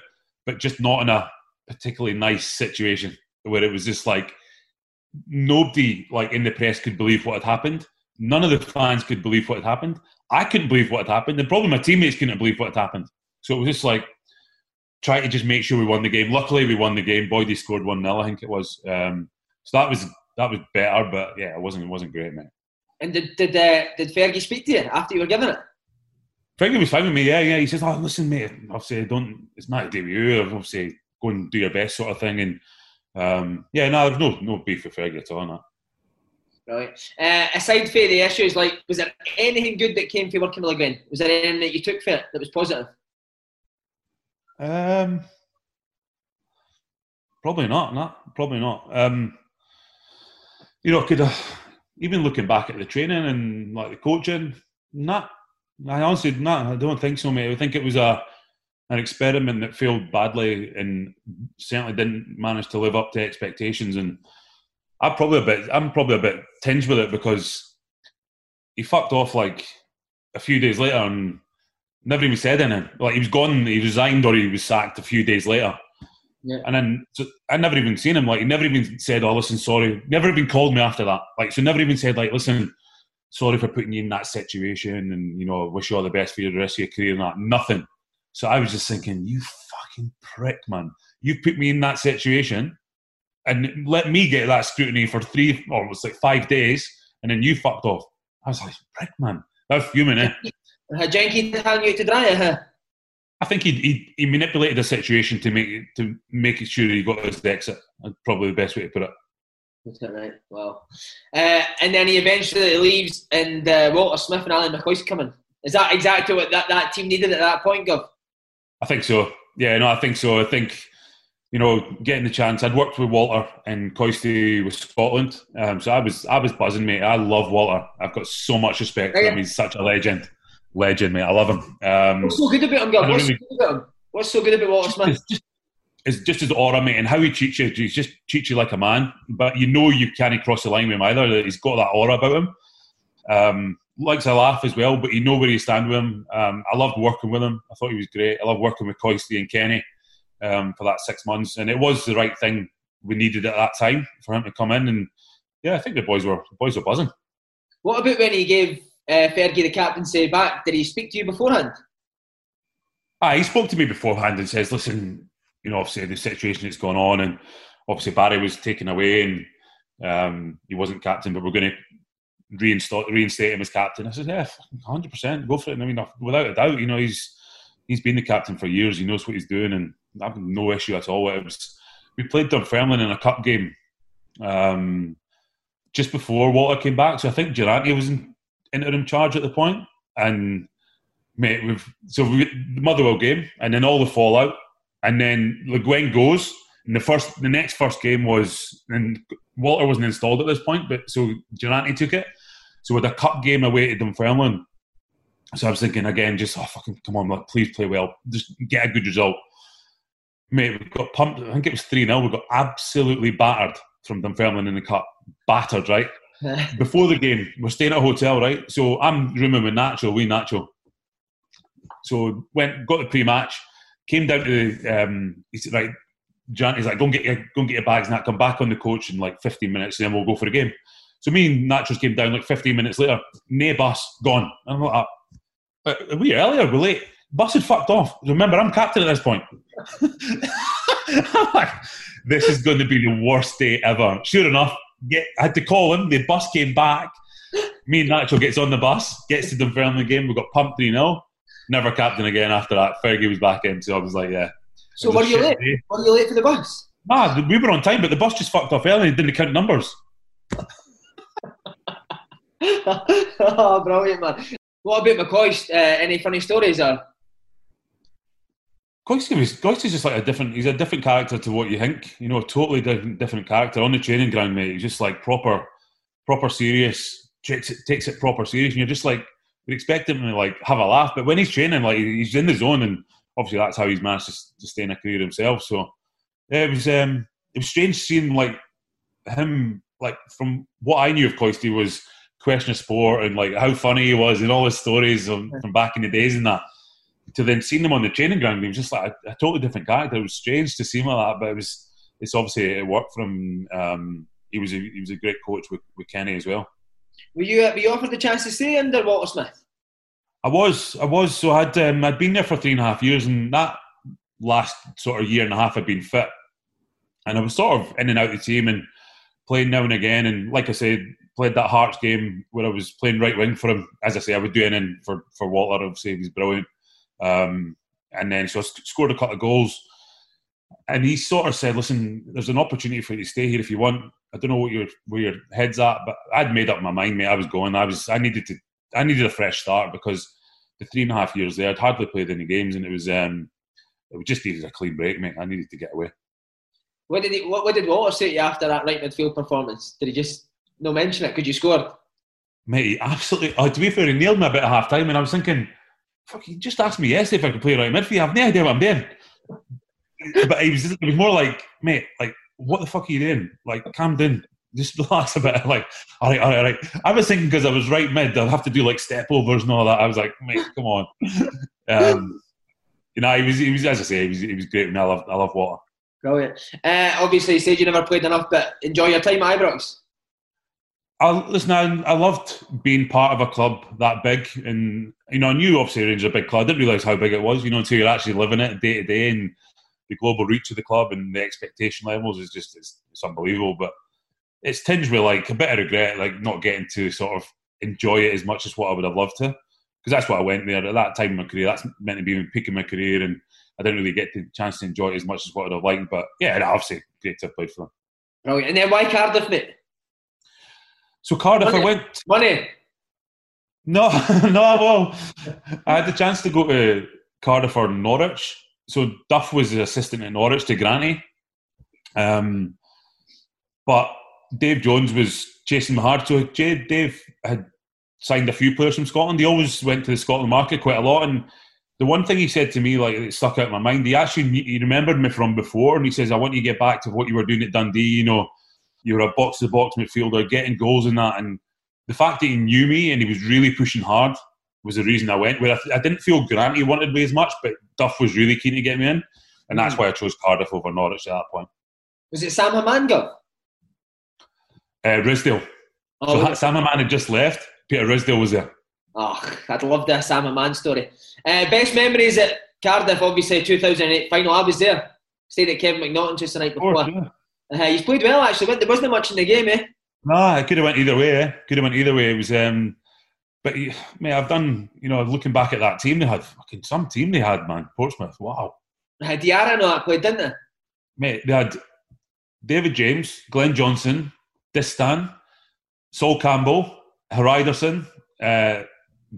but just not in a particularly nice situation where it was just like nobody like in the press could believe what had happened. None of the fans could believe what had happened. I couldn't believe what had happened, and probably my teammates couldn't believe what had happened. So it was just like try to just make sure we won the game. Luckily, we won the game. Boydie scored one 0 I think it was. Um, so that was that was better, but yeah, it wasn't it wasn't great, mate. And did did uh, did Fergie speak to you after you were given it? Fergie was fine with me. Yeah, yeah. He says, "Oh, listen, mate. Obviously, don't. It's not a with. Obviously, go and do your best, sort of thing." And um, yeah, no, there's no no beef with Fergie at all. No. Right. Uh, aside from the issues, like, was there anything good that came from working with Le Guen? Was there anything that you took for it that was positive? Um, probably not. Not probably not. Um, you know, could have even looking back at the training and like the coaching, not I honestly, no, I don't think so, mate. I think it was a an experiment that failed badly and certainly didn't manage to live up to expectations. And I'm probably a bit, I'm probably a bit tinged with it because he fucked off like a few days later and never even said anything. Like he was gone, he resigned or he was sacked a few days later. Yeah. And then so I never even seen him. Like he never even said, "Oh, listen, sorry." Never even called me after that. Like so, never even said, "Like, listen, sorry for putting you in that situation, and you know, wish you all the best for the rest of your career." And that nothing. So I was just thinking, you fucking prick, man. You put me in that situation and let me get that scrutiny for three or it was like five days, and then you fucked off. I was like, prick, man. That's human, eh? Had Jenkins hang you to dry, huh? I think he, he, he manipulated the situation to make to make sure he got his exit. That's probably the best way to put it. That's it, right. Well, uh, and then he eventually leaves, and uh, Walter Smith and Alan McCoist coming. Is that exactly what that, that team needed at that point, Gav? I think so. Yeah, no, I think so. I think you know, getting the chance. I'd worked with Walter and Coisty with Scotland, um, so I was I was buzzing, mate. I love Walter. I've got so much respect for him. He's such a legend legend, mate. I love him. Um, What's so good about him? What's, really, so good about him? What's so good about Walter Smith? It's just, it's just his aura, mate, and how he treats you. He just treats you like a man, but you know you can't cross the line with him either. That he's got that aura about him. Um, likes a laugh as well, but you know where you stand with him. Um, I loved working with him. I thought he was great. I loved working with Coisty and Kenny um, for that six months, and it was the right thing we needed at that time for him to come in. And yeah, I think the boys were the boys were buzzing. What about when he gave uh, Fergie the captain, captaincy back? Did he speak to you beforehand? Ah, he spoke to me beforehand and says, "Listen, you know, obviously the situation that's gone on, and obviously Barry was taken away and um, he wasn't captain, but we're going to reinstate, reinstate him as captain." I said, "Yeah, hundred percent, go for it." And I mean, without a doubt, you know, he's he's been the captain for years. He knows what he's doing, and I've no issue at all. It was we played Dunfermline in a cup game um, just before Walter came back, so I think Durrant was in interim charge at the point, and mate, we've so we the Motherwell game, and then all the fallout, and then Le Guen goes. And the first, the next first game was, and Walter wasn't installed at this point, but so Durrant took it. So with a cup game away to Dunfermline, so I was thinking again, just oh fucking come on, like, please play well, just get a good result. Mate, we got pumped. I think it was three 0 We got absolutely battered from Dunfermline in the cup, battered, right? before the game, we're staying at a hotel, right? So I'm rooming with Nacho, we Nacho. So went, got the pre-match, came down to the, um, he said, right, Jan, he's like, go and get your, go and get your bags and come back on the coach in like 15 minutes and then we'll go for the game. So me and Nachos came down like 15 minutes later, no bus, gone. I'm like, uh, are we earlier? We're late. Bus had fucked off. Remember, I'm captain at this point. I'm like, this is going to be the worst day ever. Sure enough, get, I had to call him. The bus came back. Me and Nacho gets on the bus, gets to Dunfermline game. We got pumped 3 0. Never captain again after that. Fergie was back in, so I was like, yeah. So were you late? Day. Were you late for the bus? Nah, we were on time, but the bus just fucked off early and didn't count numbers. oh, brilliant, man. What about McCoist? Uh, any funny stories? Or? Coisty Coisty's just like a different. He's a different character to what you think. You know, a totally different, different character on the training ground, mate. He's just like proper, proper serious. Takes it, takes it proper serious, and you're just like you expect him to like have a laugh, but when he's training, like he's in the zone, and obviously that's how he's managed to, stay in a career himself. So yeah, it was um, it was strange seeing like him like from what I knew of Coisty was question of sport and like how funny he was and all his stories from back in the days and that to then seeing him on the training ground, he was just like a, a, totally different character. It was strange to see him like that, but it was it's obviously it worked for him. Um, he was a, he was a great coach with, with Kenny as well. Were you uh, were you offered the chance to stay under Walter Smith? I was, I was. So I'd um, I'd been there for three and a half years, and that last sort of year and a half I'd been fit, and I was sort of in and out of the team and playing now and again. And like I said, played that Hearts game where I was playing right wing for him. As I say, I would do anything for for Walter. Obviously, he was brilliant. Um, and then so scored a couple of goals. And he sort of said, "Listen, there's an opportunity for you to stay here if you want. I don't know what your where your head's at, but I'd made up my mind, mate. I was going. I was. I needed to. I needed a fresh start because the three and a half years there, I'd hardly played any games, and it was um, it just needed a clean break, mate. I needed to get away. What did he? What, what did Walter say to you after that right midfield performance? Did he just no mention it? Could you score? mate, absolutely. Oh, to be fair, he nailed me a bit at half time, and I was thinking, fuck, he just asked me yesterday if I could play right midfield. I've no idea what I'm doing. but he was, it was more like, mate, like, what the fuck are you doing? Like, calm down. Just relax a bit. Like, all right, all right, all right. I was thinking because I was right mid, I'll have to do like step overs and all that. I was like, mate, come on. um, you know, he was, he was, as I say, he was, he was great. And I love, I love Walter. Brilliant. Uh, obviously, you said you never played enough, but enjoy your time at Ibrox. I listen. I, I loved being part of a club that big, and you know, I knew obviously Rangers are a big club. I didn't realise how big it was, you know, until you're actually living it day to day, and the global reach of the club and the expectation levels is just it's, it's unbelievable. But it's tinged with like a bit of regret, like not getting to sort of enjoy it as much as what I would have loved to, because that's what I went there at that time in my career. That's meant to be the peak of my career, and I didn't really get the chance to enjoy it as much as what I'd have liked. But yeah, obviously great to played for them. Brilliant. And then why Cardiff, mate? So Cardiff, Money. I went. Money. No, no. Well, I had the chance to go to Cardiff or Norwich. So Duff was the assistant in Norwich to Granny, um, but Dave Jones was chasing me hard. So Dave had signed a few players from Scotland. He always went to the Scotland market quite a lot, and the one thing he said to me, like it stuck out in my mind, he actually he remembered me from before, and he says, "I want you to get back to what you were doing at Dundee. You know, you were a box to box midfielder, getting goals and that." And the fact that he knew me and he was really pushing hard was the reason I went. Where I, I didn't feel Grant he wanted me as much, but Duff was really keen to get me in, and that's why I chose Cardiff over Norwich at that point. Was it Sam Hamanga? Uh, Ridsdale. Oh, so Sam Man had just left. Peter Ridsdale was there. oh, I'd love the Sam Man story. Uh, best memories at Cardiff, obviously 2008 final. I was there. Stayed at Kevin McNaughton just the night Of course, before. yeah. Uh, he's played well actually. There wasn't much in the game, eh? No, it could have went either way. Eh? Could have went either way. It was, um, but he- mate, I've done. You know, looking back at that team, they had fucking some team they had, man. Portsmouth, wow, Uh, Diarra and all that played, didn't they? mate. They had David James, Glenn Johnson, Distin, Sol Campbell, Hreidarsson, uh,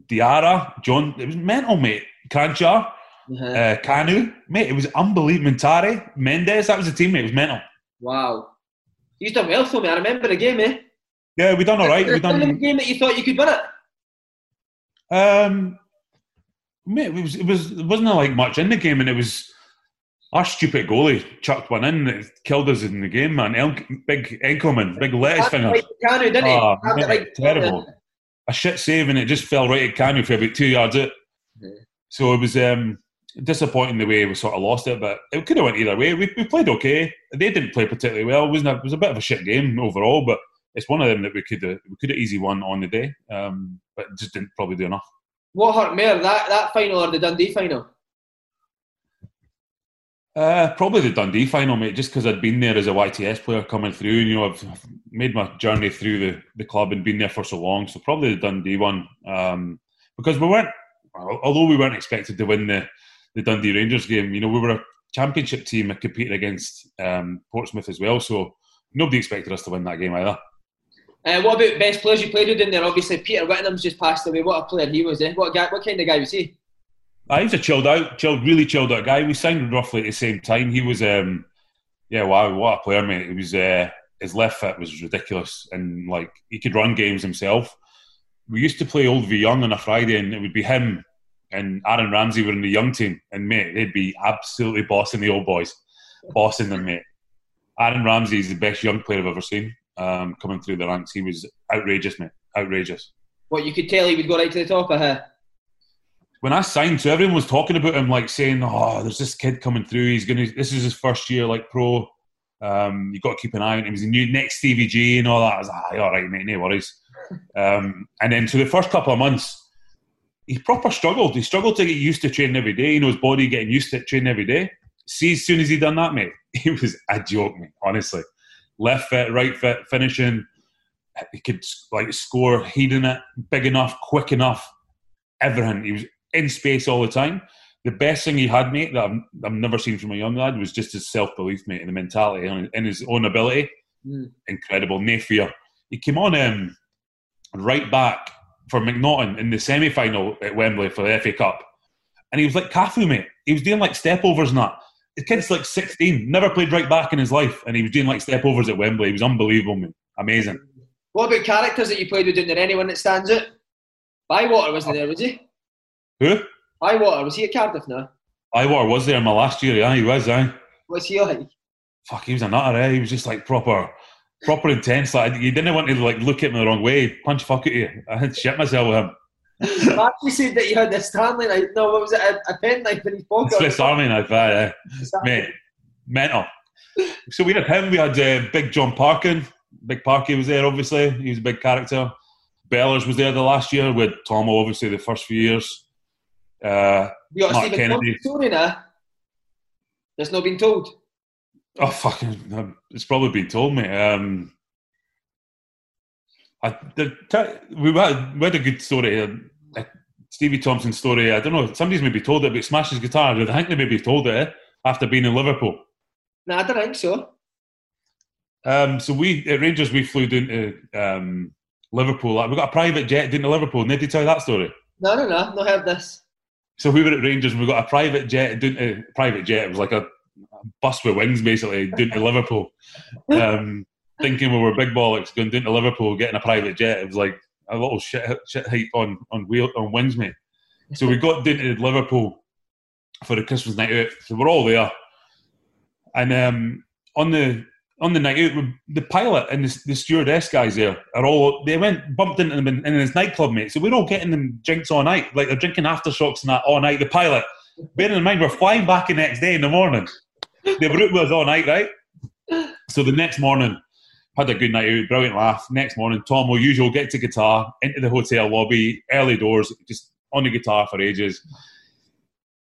Diarra, John. It was mental, mate. Kranjcar, Uh-huh. uh, Kanu, mate. It was unbelievable. Muntari, Mendes. That was a team, mate. It was mental. Wow. You've done well for me. I remember the game, eh? Yeah, we done all right. We Was there any done. game that you thought you could win it? Um, mate, it was it was it wasn't like much in the game, and it was our stupid goalie chucked one in that killed us in the game, man. El- big Enckelman, big lettuce finger. Right, Kanu, didn't? Oh, mate, right- terrible. A shit save, and it just fell right at Kanu for about two yards out. Yeah. So it was um, disappointing the way we sort of lost it, but it could have went either way. We, we played okay. They didn't play particularly well. It wasn't a, it was a bit of a shit game overall, but it's one of them that we could have, we could have easy won on the day, um, but just didn't probably do enough. What hurt more, that, that final or the Dundee final? Uh, probably the Dundee final, mate, just because I'd been there as a YTS player coming through. And, You know, I've made my journey through the, the club and been there for so long. So probably the Dundee one. Um, because we weren't, although we weren't expected to win the, the Dundee Rangers game, you know, we were a championship team competed against um, Portsmouth as well. So nobody expected us to win that game either. Uh, what about best players you played with in there? Obviously, Peter Whittingham's just passed away. What a player he was, eh? What, guy, what kind of guy was he? Uh, he was a chilled out, chilled, really chilled out guy. We signed roughly at the same time. He was, um, yeah, wow, what a player, mate. He was, uh, his left foot was ridiculous, and like he could run games himself. We used to play Old V Young on a Friday, and it would be him and Aaron Ramsey were in the young team, and mate, they'd be absolutely bossing the old boys, bossing them, mate. Aaron Ramsey is the best young player I've ever seen. Um, coming through the ranks, he was outrageous, mate, outrageous. What you could tell he would go right to the top of her. when I signed, so everyone was talking about him, like saying, "Oh, there's this kid coming through. He's gonna. This is his first year, like pro. Um, you got to keep an eye on him. He's a new next Stevie G and all that." I was like, "Aye, "All right, mate, no worries." Um, and then, so the first couple of months, he proper struggled. He struggled to get used to training every day. You know, his body getting used to training every day. See, as soon as he done that, mate, he was a joke, mate. Honestly, left foot, right foot, finishing. He could like score, heading it, big enough, quick enough, everything. He was in space all the time. The best thing he had, mate, that I've, I've never seen from a young lad was just his self belief, mate, and the mentality and his own ability. Mm. Incredible, no fear. He came on um, right back for McNaughton in the semi final at Wembley for the FA Cup. And he was like Cafu, mate. He was doing like stepovers and that. The kid's like 16, never played right back in his life, and he was doing like stepovers at Wembley. He was unbelievable, mate. Amazing. What about characters that you played with? Is there anyone that stands out? Bywater wasn't there, was he? Who? Bywater was he at Cardiff now? Iwar was there in my last year. Yeah, he was. Eh? What's he like? Fuck, he was a nutter. Eh? He was just like proper, proper intense. Like you didn't want to like look at me the wrong way, punch fuck at you. I had shit myself with him. Matthew said that he had a Stanley knife. No, what was it? A, a pen knife in his pocket. Swiss Army knife, eh? mate, mental. So we had him. We had uh, Big John Parkin. Big Parky was there, obviously. He was a big character. Bellers was there the last year with Tomo, obviously, the first few years. Uh, You Mark Kennedy. Story now? That's not been told. Oh fucking! It's probably been told me. Um, I the, we had we had a good story. um, uh, Stevie Thompson story. I don't know. Somebody's maybe told it, but smashed his guitar. I think they maybe told it eh, after being in Liverpool. No, I don't think so. Um, so we at Rangers we flew down to um, Liverpool. Like, we got a private jet down to Liverpool. Did they tell you that story? No, no, no. Not heard this. So we were at Rangers and we got a private jet down to private jet. It was like a, a bus with wings basically down to Liverpool. Um, thinking we were big bollocks going down to Liverpool getting a private jet. It was like a little shit shit heap on on wheel on wings, mate. So we got down to Liverpool for the Christmas night out. So we're all there, and um, on the on the night out, the pilot and the, the stewardess guys there are all they went bumped into them in, in this nightclub, mate. So we're all getting them drinks all night, like they're drinking aftershocks and that all night. The pilot, bearing in mind we're flying back the next day in the morning. Out with us all night, right? So the next morning, had a good night out, brilliant laugh. Next morning, Tom, will usual, get to guitar into the hotel lobby, early doors, just on the guitar for ages.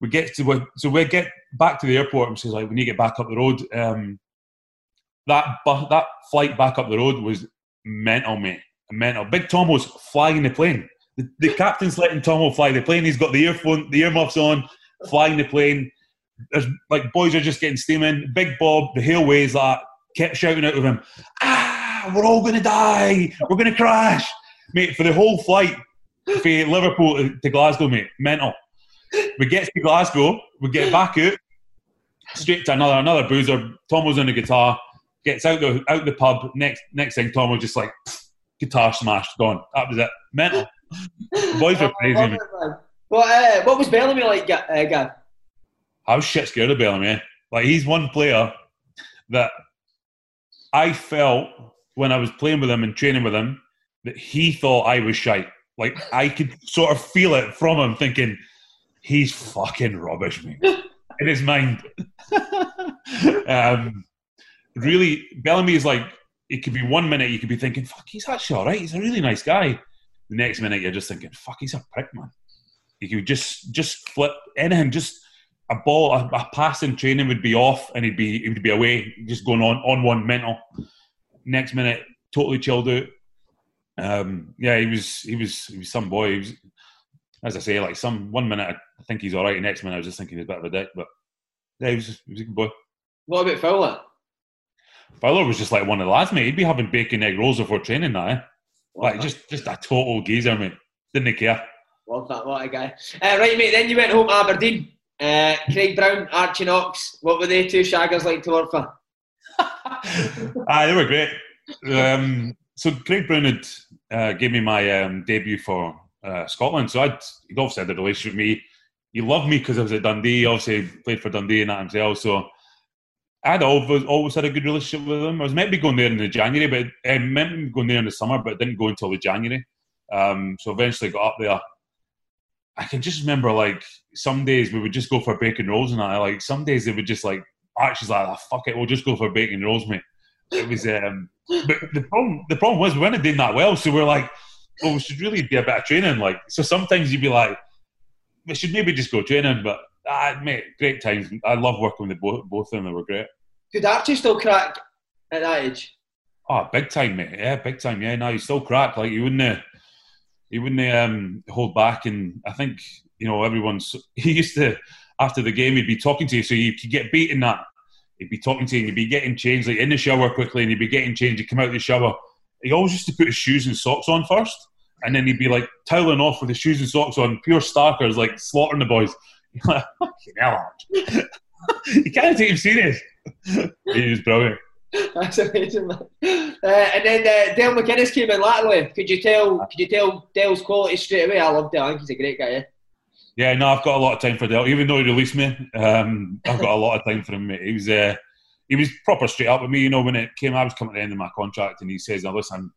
We get to so we get back to the airport, and she's like, "We need to get back up the road." Um, that bu- that flight back up the road was mental, mate. Mental. Big Tom was flying the plane. The, the captain's letting Tomo fly the plane. He's got the earphone, the earmuffs on, flying the plane. There's like boys are just getting steaming. Big Bob, the hailways that kept shouting out of him, "Ah, we're all gonna die. We're gonna crash, mate." For the whole flight from Liverpool to- Glasgow, mate, mental. We get to Glasgow, we get back out, straight to another another boozer. Tom was on the guitar, gets out the out the pub. Next next thing, Tom was just like guitar smashed, gone. That was it. Mental. The boys were crazy. Love mate. it. What, uh, what was Bellamy like, uh, Gav? I was shit scared of Bellamy. Like he's one player that I felt when I was playing with him and training with him that he thought I was shite. Like I could sort of feel it from him, thinking he's fucking rubbish, me in his mind. um, really, Bellamy is like it could be one minute you could be thinking, "Fuck, he's actually all right. He's a really nice guy." The next minute you're just thinking, "Fuck, he's a prick, man." He could just just flip anything, just a ball, a, a pass in training would be off, and he'd be he would be away, just going on on one mental. Next minute, totally chilled out. Um, yeah, he was he was he was some boy. He was, as I say, like some one minute I think he's all right, next minute I was just thinking he's a bit of a dick, but yeah, he was he was a good boy. What about Fowler? Fowler was just like one of the lads, mate. He'd be having bacon egg rolls before training now. eh? Like just just a total geezer, mate. Didn't he care. Love that, what a guy. Uh, right, mate, then you went home to Aberdeen. Uh, Craig Brown, Archie Knox, what were they two shaggers like to work for? ah, they were great. Um, so Craig Brown had uh, gave me my um, debut for uh, Scotland. So I'd he'd obviously had a relationship with me. He loved me because I was at Dundee. Obviously played for Dundee and that himself. So I'd always always had a good relationship with him. I was meant to be going there in the January, but I meant to be going there in the summer, but it didn't go until the January. Um, so eventually got up there. I can just remember like some days we would just go for bacon rolls and I like some days they would just like Archie's like, ah, fuck it, we'll just go for bacon rolls, mate. It was um but the problem the problem was we weren't doing that well, so we're like, well, we should really be a bit of training. Like so sometimes you'd be like, we should maybe just go training, but ah, mate, great times. I love working with both both of them, they were great. Could Archie still crack at that age? Oh, big time, mate. Yeah, big time. Yeah, no, he's still cracked. Like he wouldn't, uh, he wouldn't um, hold back. And I think you know everyone's. He used to after the game, he'd be talking to you, so you could get beaten that. He'd be talking to you, and you'd be getting changed like in the shower quickly, and you'd be getting changed. You come out of the shower. He always used to put his shoes and socks on first, and then he'd be like toweling off with his shoes and socks on, pure starkers, like slaughtering the boys. You're like, fucking hell, you can't take him serious. he was brilliant. That's amazing. Uh, and then uh, Dale McInnes came in laterally. Could you tell? Could you tell Dale's quality straight away? I love Dale. I think he's a great guy. Yeah. Yeah, no, I've got a lot of time for Dale. Even though he released me, um, I've got a lot of time for him. Mate. He was uh, he was proper straight up with me. You know, when it came, I was coming to the end of my contract, and he says, "Now listen,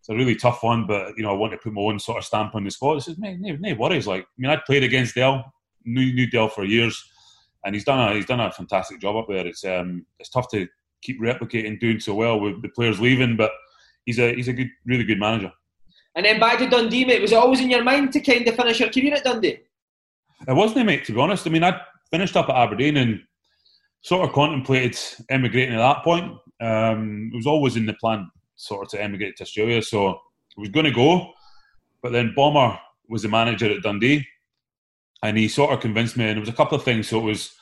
it's a really tough one, but you know, I want to put my own sort of stamp on the squad." I says, "Mate, no, no worries. Like, I mean, I'd played against Dale, knew knew Dale for years, and he's done a he's done a fantastic job up there. It's um, it's tough to keep replicating doing so well with the players leaving, but he's a he's a good, really good manager." And then back to Dundee, mate. Was it always in your mind to kind of finish your career at Dundee? It wasn't, a mate, to be honest. I mean, I'd finished up at Aberdeen and sort of contemplated emigrating at that point. Um, it was always in the plan, sort of, to emigrate to Australia. So I was going to go, but then Bomber was the manager at Dundee, and he sort of convinced me. And it was a couple of things. So it was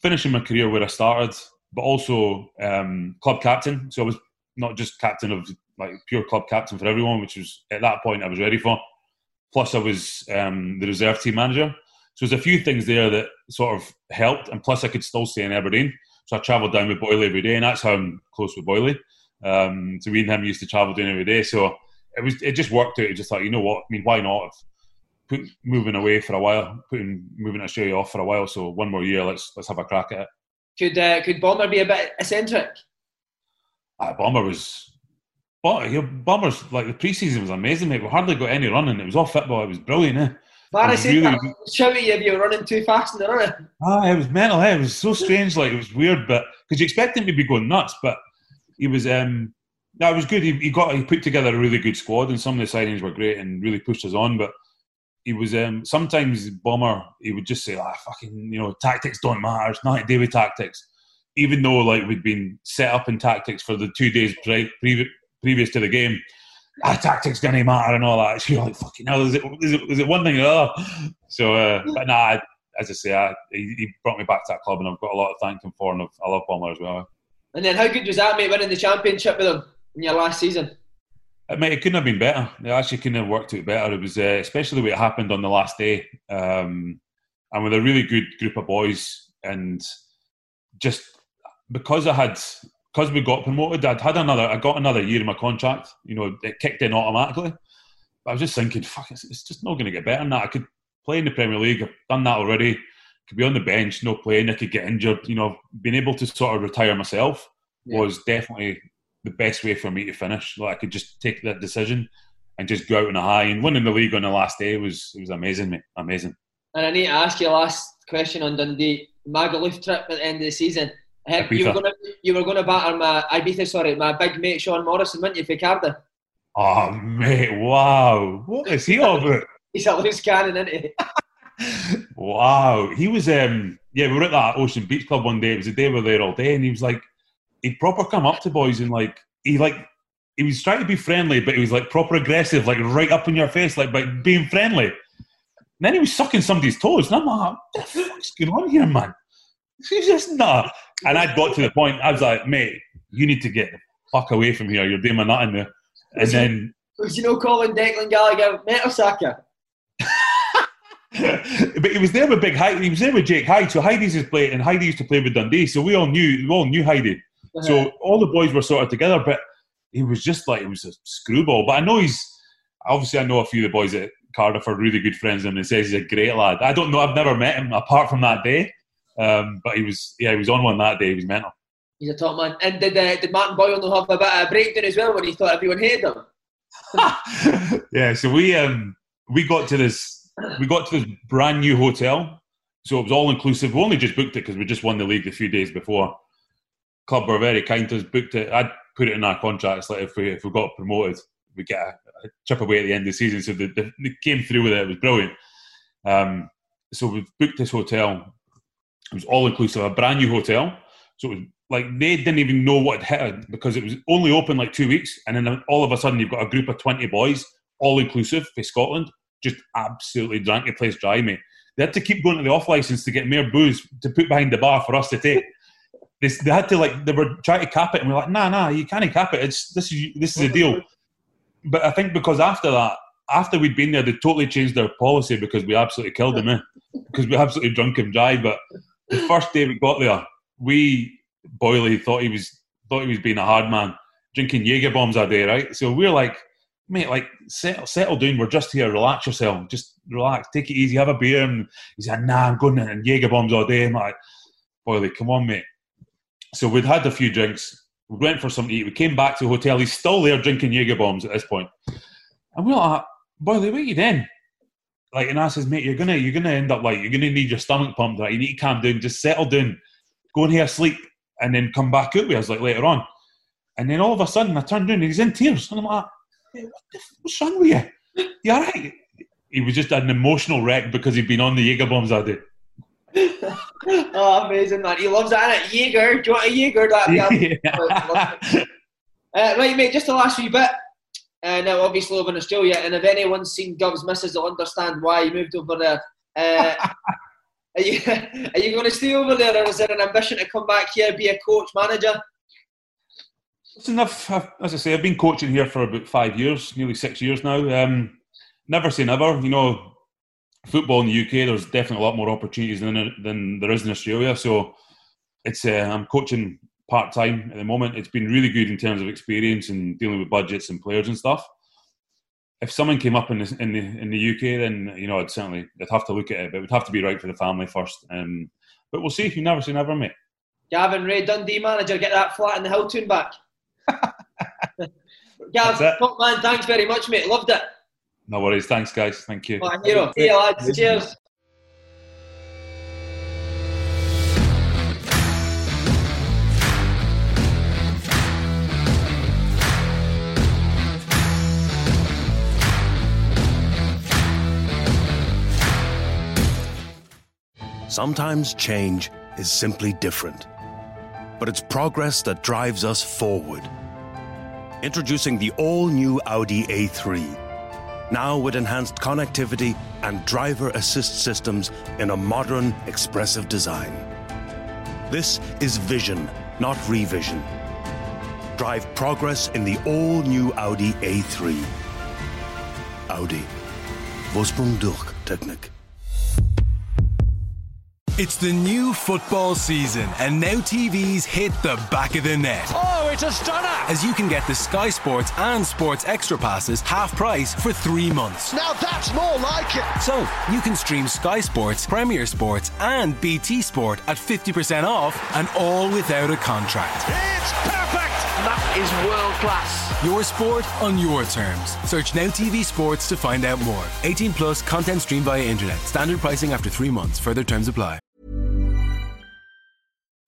finishing my career where I started, but also um, club captain. So I was not just captain of like pure club captain for everyone, which was at that point I was ready for. Plus, I was um, the reserve team manager. So there's a few things there that sort of helped, and plus I could still stay in Aberdeen. So I travelled down with Boyle every day, and that's how I'm close with Boyle. Um, so we and him used to travel down every day. So it was it just worked out. I just thought, you know what? I mean, why not? Put moving away for a while, putting moving Australia off for a while. So one more year, let's let's have a crack at it. Could uh, could Bomber be a bit eccentric? Uh, Bomber was. Bomber's like the preseason was amazing, mate. We hardly got any running. It was all football. It was brilliant, eh? Barry said really. Shouting if you're running too fast in the running. Ah, it was mental. Eh? It was so strange. Like it was weird, but because you expect him to be going nuts, but he was. um No, it was good. He, he, got he put together a really good squad, and some of the signings were great and really pushed us on. But he was um sometimes bomber. He would just say, "Ah, fucking, you know, tactics don't matter. It's not to do with tactics." Even though like we'd been set up in tactics for the two days pre- previous to the game ah, tactics going to matter and all that. So you're like, fucking hell, is it, is it, is it one thing or the other? So, uh, but nah, as I say, I, he, he, brought me back to that club and I've got a lot of thank him for and I've, I love Bomber as well. And then how good was that, mate, winning the championship with him in your last season? It, mate, it couldn't have been better. It actually couldn't have worked out better. It was, uh, especially the way it happened on the last day. Um, and with a really good group of boys and just because I had because we got promoted, I'd had another, I got another year in my contract. You know, it kicked in automatically. But I was just thinking, fuck, it's, it's just not going to get better than that. I could play in the Premier League. I've done that already. Could be on the bench, no playing. I could get injured. You know, being able to sort of retire myself yeah. was definitely the best way for me to finish. Like I could just take that decision and just go out on a high. And winning the league on the last day was it was amazing, mate. Amazing. And I need to ask you a last question on Dundee. Magaluf trip at the end of the season You were going to you were going to batter my Ibiza, sorry, my big mate Sean Morrison, weren't you, for Cardiff? Oh mate, wow! What is he over? He's a loose cannon, isn't he? wow, he was. um Yeah, we were at that Ocean Beach Club one day. It was a day we were there all day, and he was like, he'd proper come up to boys and like he like he was trying to be friendly, but he was like proper aggressive, like right up in your face, like by being friendly. And then he was sucking somebody's toes, and I'm like, what the fuck's going on here, man? He's just not. And I'd got to the point, I was like, mate, you need to get the fuck away from here. You're doing my nut in there. And was then. was you know calling Declan Gallagher Mertesacker? but he was there with Big Heidi. He was there with Jake Hyde. So Heidi's his play, and Heidi used to play with Dundee. So we all knew, we all knew Heidi. Uh-huh. So all the boys were sort of together. But he was just like, it was a screwball. But I know he's, obviously, I know a few of the boys at Cardiff are really good friends, and he says he's a great lad. I don't know, I've never met him apart from that day. Um, but he was, yeah, he was on one that day. He was mental. He's a top man. And did uh, did Martin Boyle know have a bit of a breakdown as well when he thought everyone hated him? yeah. So we um we got to this we got to this brand new hotel. So it was all inclusive. We only just booked it because we just won the league a few days before. Club were very kind to us. Booked it. I'd put it in our contracts like if we if we got promoted, we get a, a chip away at the end of the season. So the, the, they came through with it. It was brilliant. Um, so we've booked this hotel it was all inclusive, a brand new hotel. So it was like they didn't even know what had hit because it was only open like two weeks, and then all of a sudden you've got a group of twenty boys, all inclusive for Scotland, just absolutely drank the place dry, mate. They had to keep going to the off license to get more booze to put behind the bar for us to take. They, they had to like they were trying to cap it, and we're like, nah, nah, you can't cap it. It's this is this is a deal. But I think because after that, after we'd been there, they totally changed their policy because we absolutely killed them, eh? because we absolutely drunk him dry. But the first day we got there, we Boyley thought he was thought he was being a hard man, drinking Jaeger bombs a day, right? So we're like, mate, like settle, settle down. We're just here. Relax yourself. Just relax. Take it easy. Have a beer. And he's like, nah, I'm going and Jaeger bombs all day. I'm like, Boyle, come on, mate. So we'd had a few drinks. We went for something to eat. We came back to the hotel. He's still there drinking Jaeger bombs at this point. And we're like, Boyle, what are you doing? Like, and I says, mate, you're gonna, you're gonna end up like, you're gonna need your stomach pumped. Right, you need to calm down. Just settle down. Go and have a sleep, and then come back out with us like later on. And then all of a sudden, I turned around and he's in tears, and I'm like, hey, what the, what's wrong with you? You all right? He was just an emotional wreck because he'd been on the Jaeger bombs that day. oh, amazing, man. He loves that, innit? Jaeger. Do you want a Jaeger? that yeah uh, right, mate, just the last wee bit. Uh, now, obviously, over in Australia, and if anyone's seen Gav's misses, they'll understand why he moved over there. Uh, are you, are you going to stay over there, or is there an ambition to come back here, be a coach, manager? Listen, I've, I've, as I say, I've been coaching here for about five years, nearly six years now. Um, never say never. You know, football in the UK, there's definitely a lot more opportunities than than there is in Australia. So it's uh, I'm coaching part time at the moment. It's been really good in terms of experience and dealing with budgets and players and stuff. If someone came up in the in the, in the UK, then you know I'd certainly I'd have to look at it, but it would have to be right for the family first. Um, but we'll see. You never say never, mate. Gavin Rae, Dundee manager, get that flat in the Hilltown back. Gav, top man, thanks very much, mate. Loved it. No worries. Thanks, guys. Thank you. Oh, hero. See you, lads. Cheers. Sometimes change is simply different, but it's progress that drives us forward. Introducing the all new Audi A3. Now with enhanced connectivity and driver assist systems in a modern, expressive design. This is vision, not revision. Drive progress in the all new Audi A3. Audi. Vorsprung durch Technik. It's the new football season, and now TVs hit the back of the net. Oh, it's a stunner! As you can get the Sky Sports and Sports Extra passes half price for three months. Now that's more like it! So, you can stream Sky Sports, Premier Sports, and BT Sport at 50% off, and all without a contract. It's perfect! That is world class. Your sport on your terms. Search Now TV Sports to find out more. 18 plus content streamed via internet. Standard pricing after three months. Further terms apply.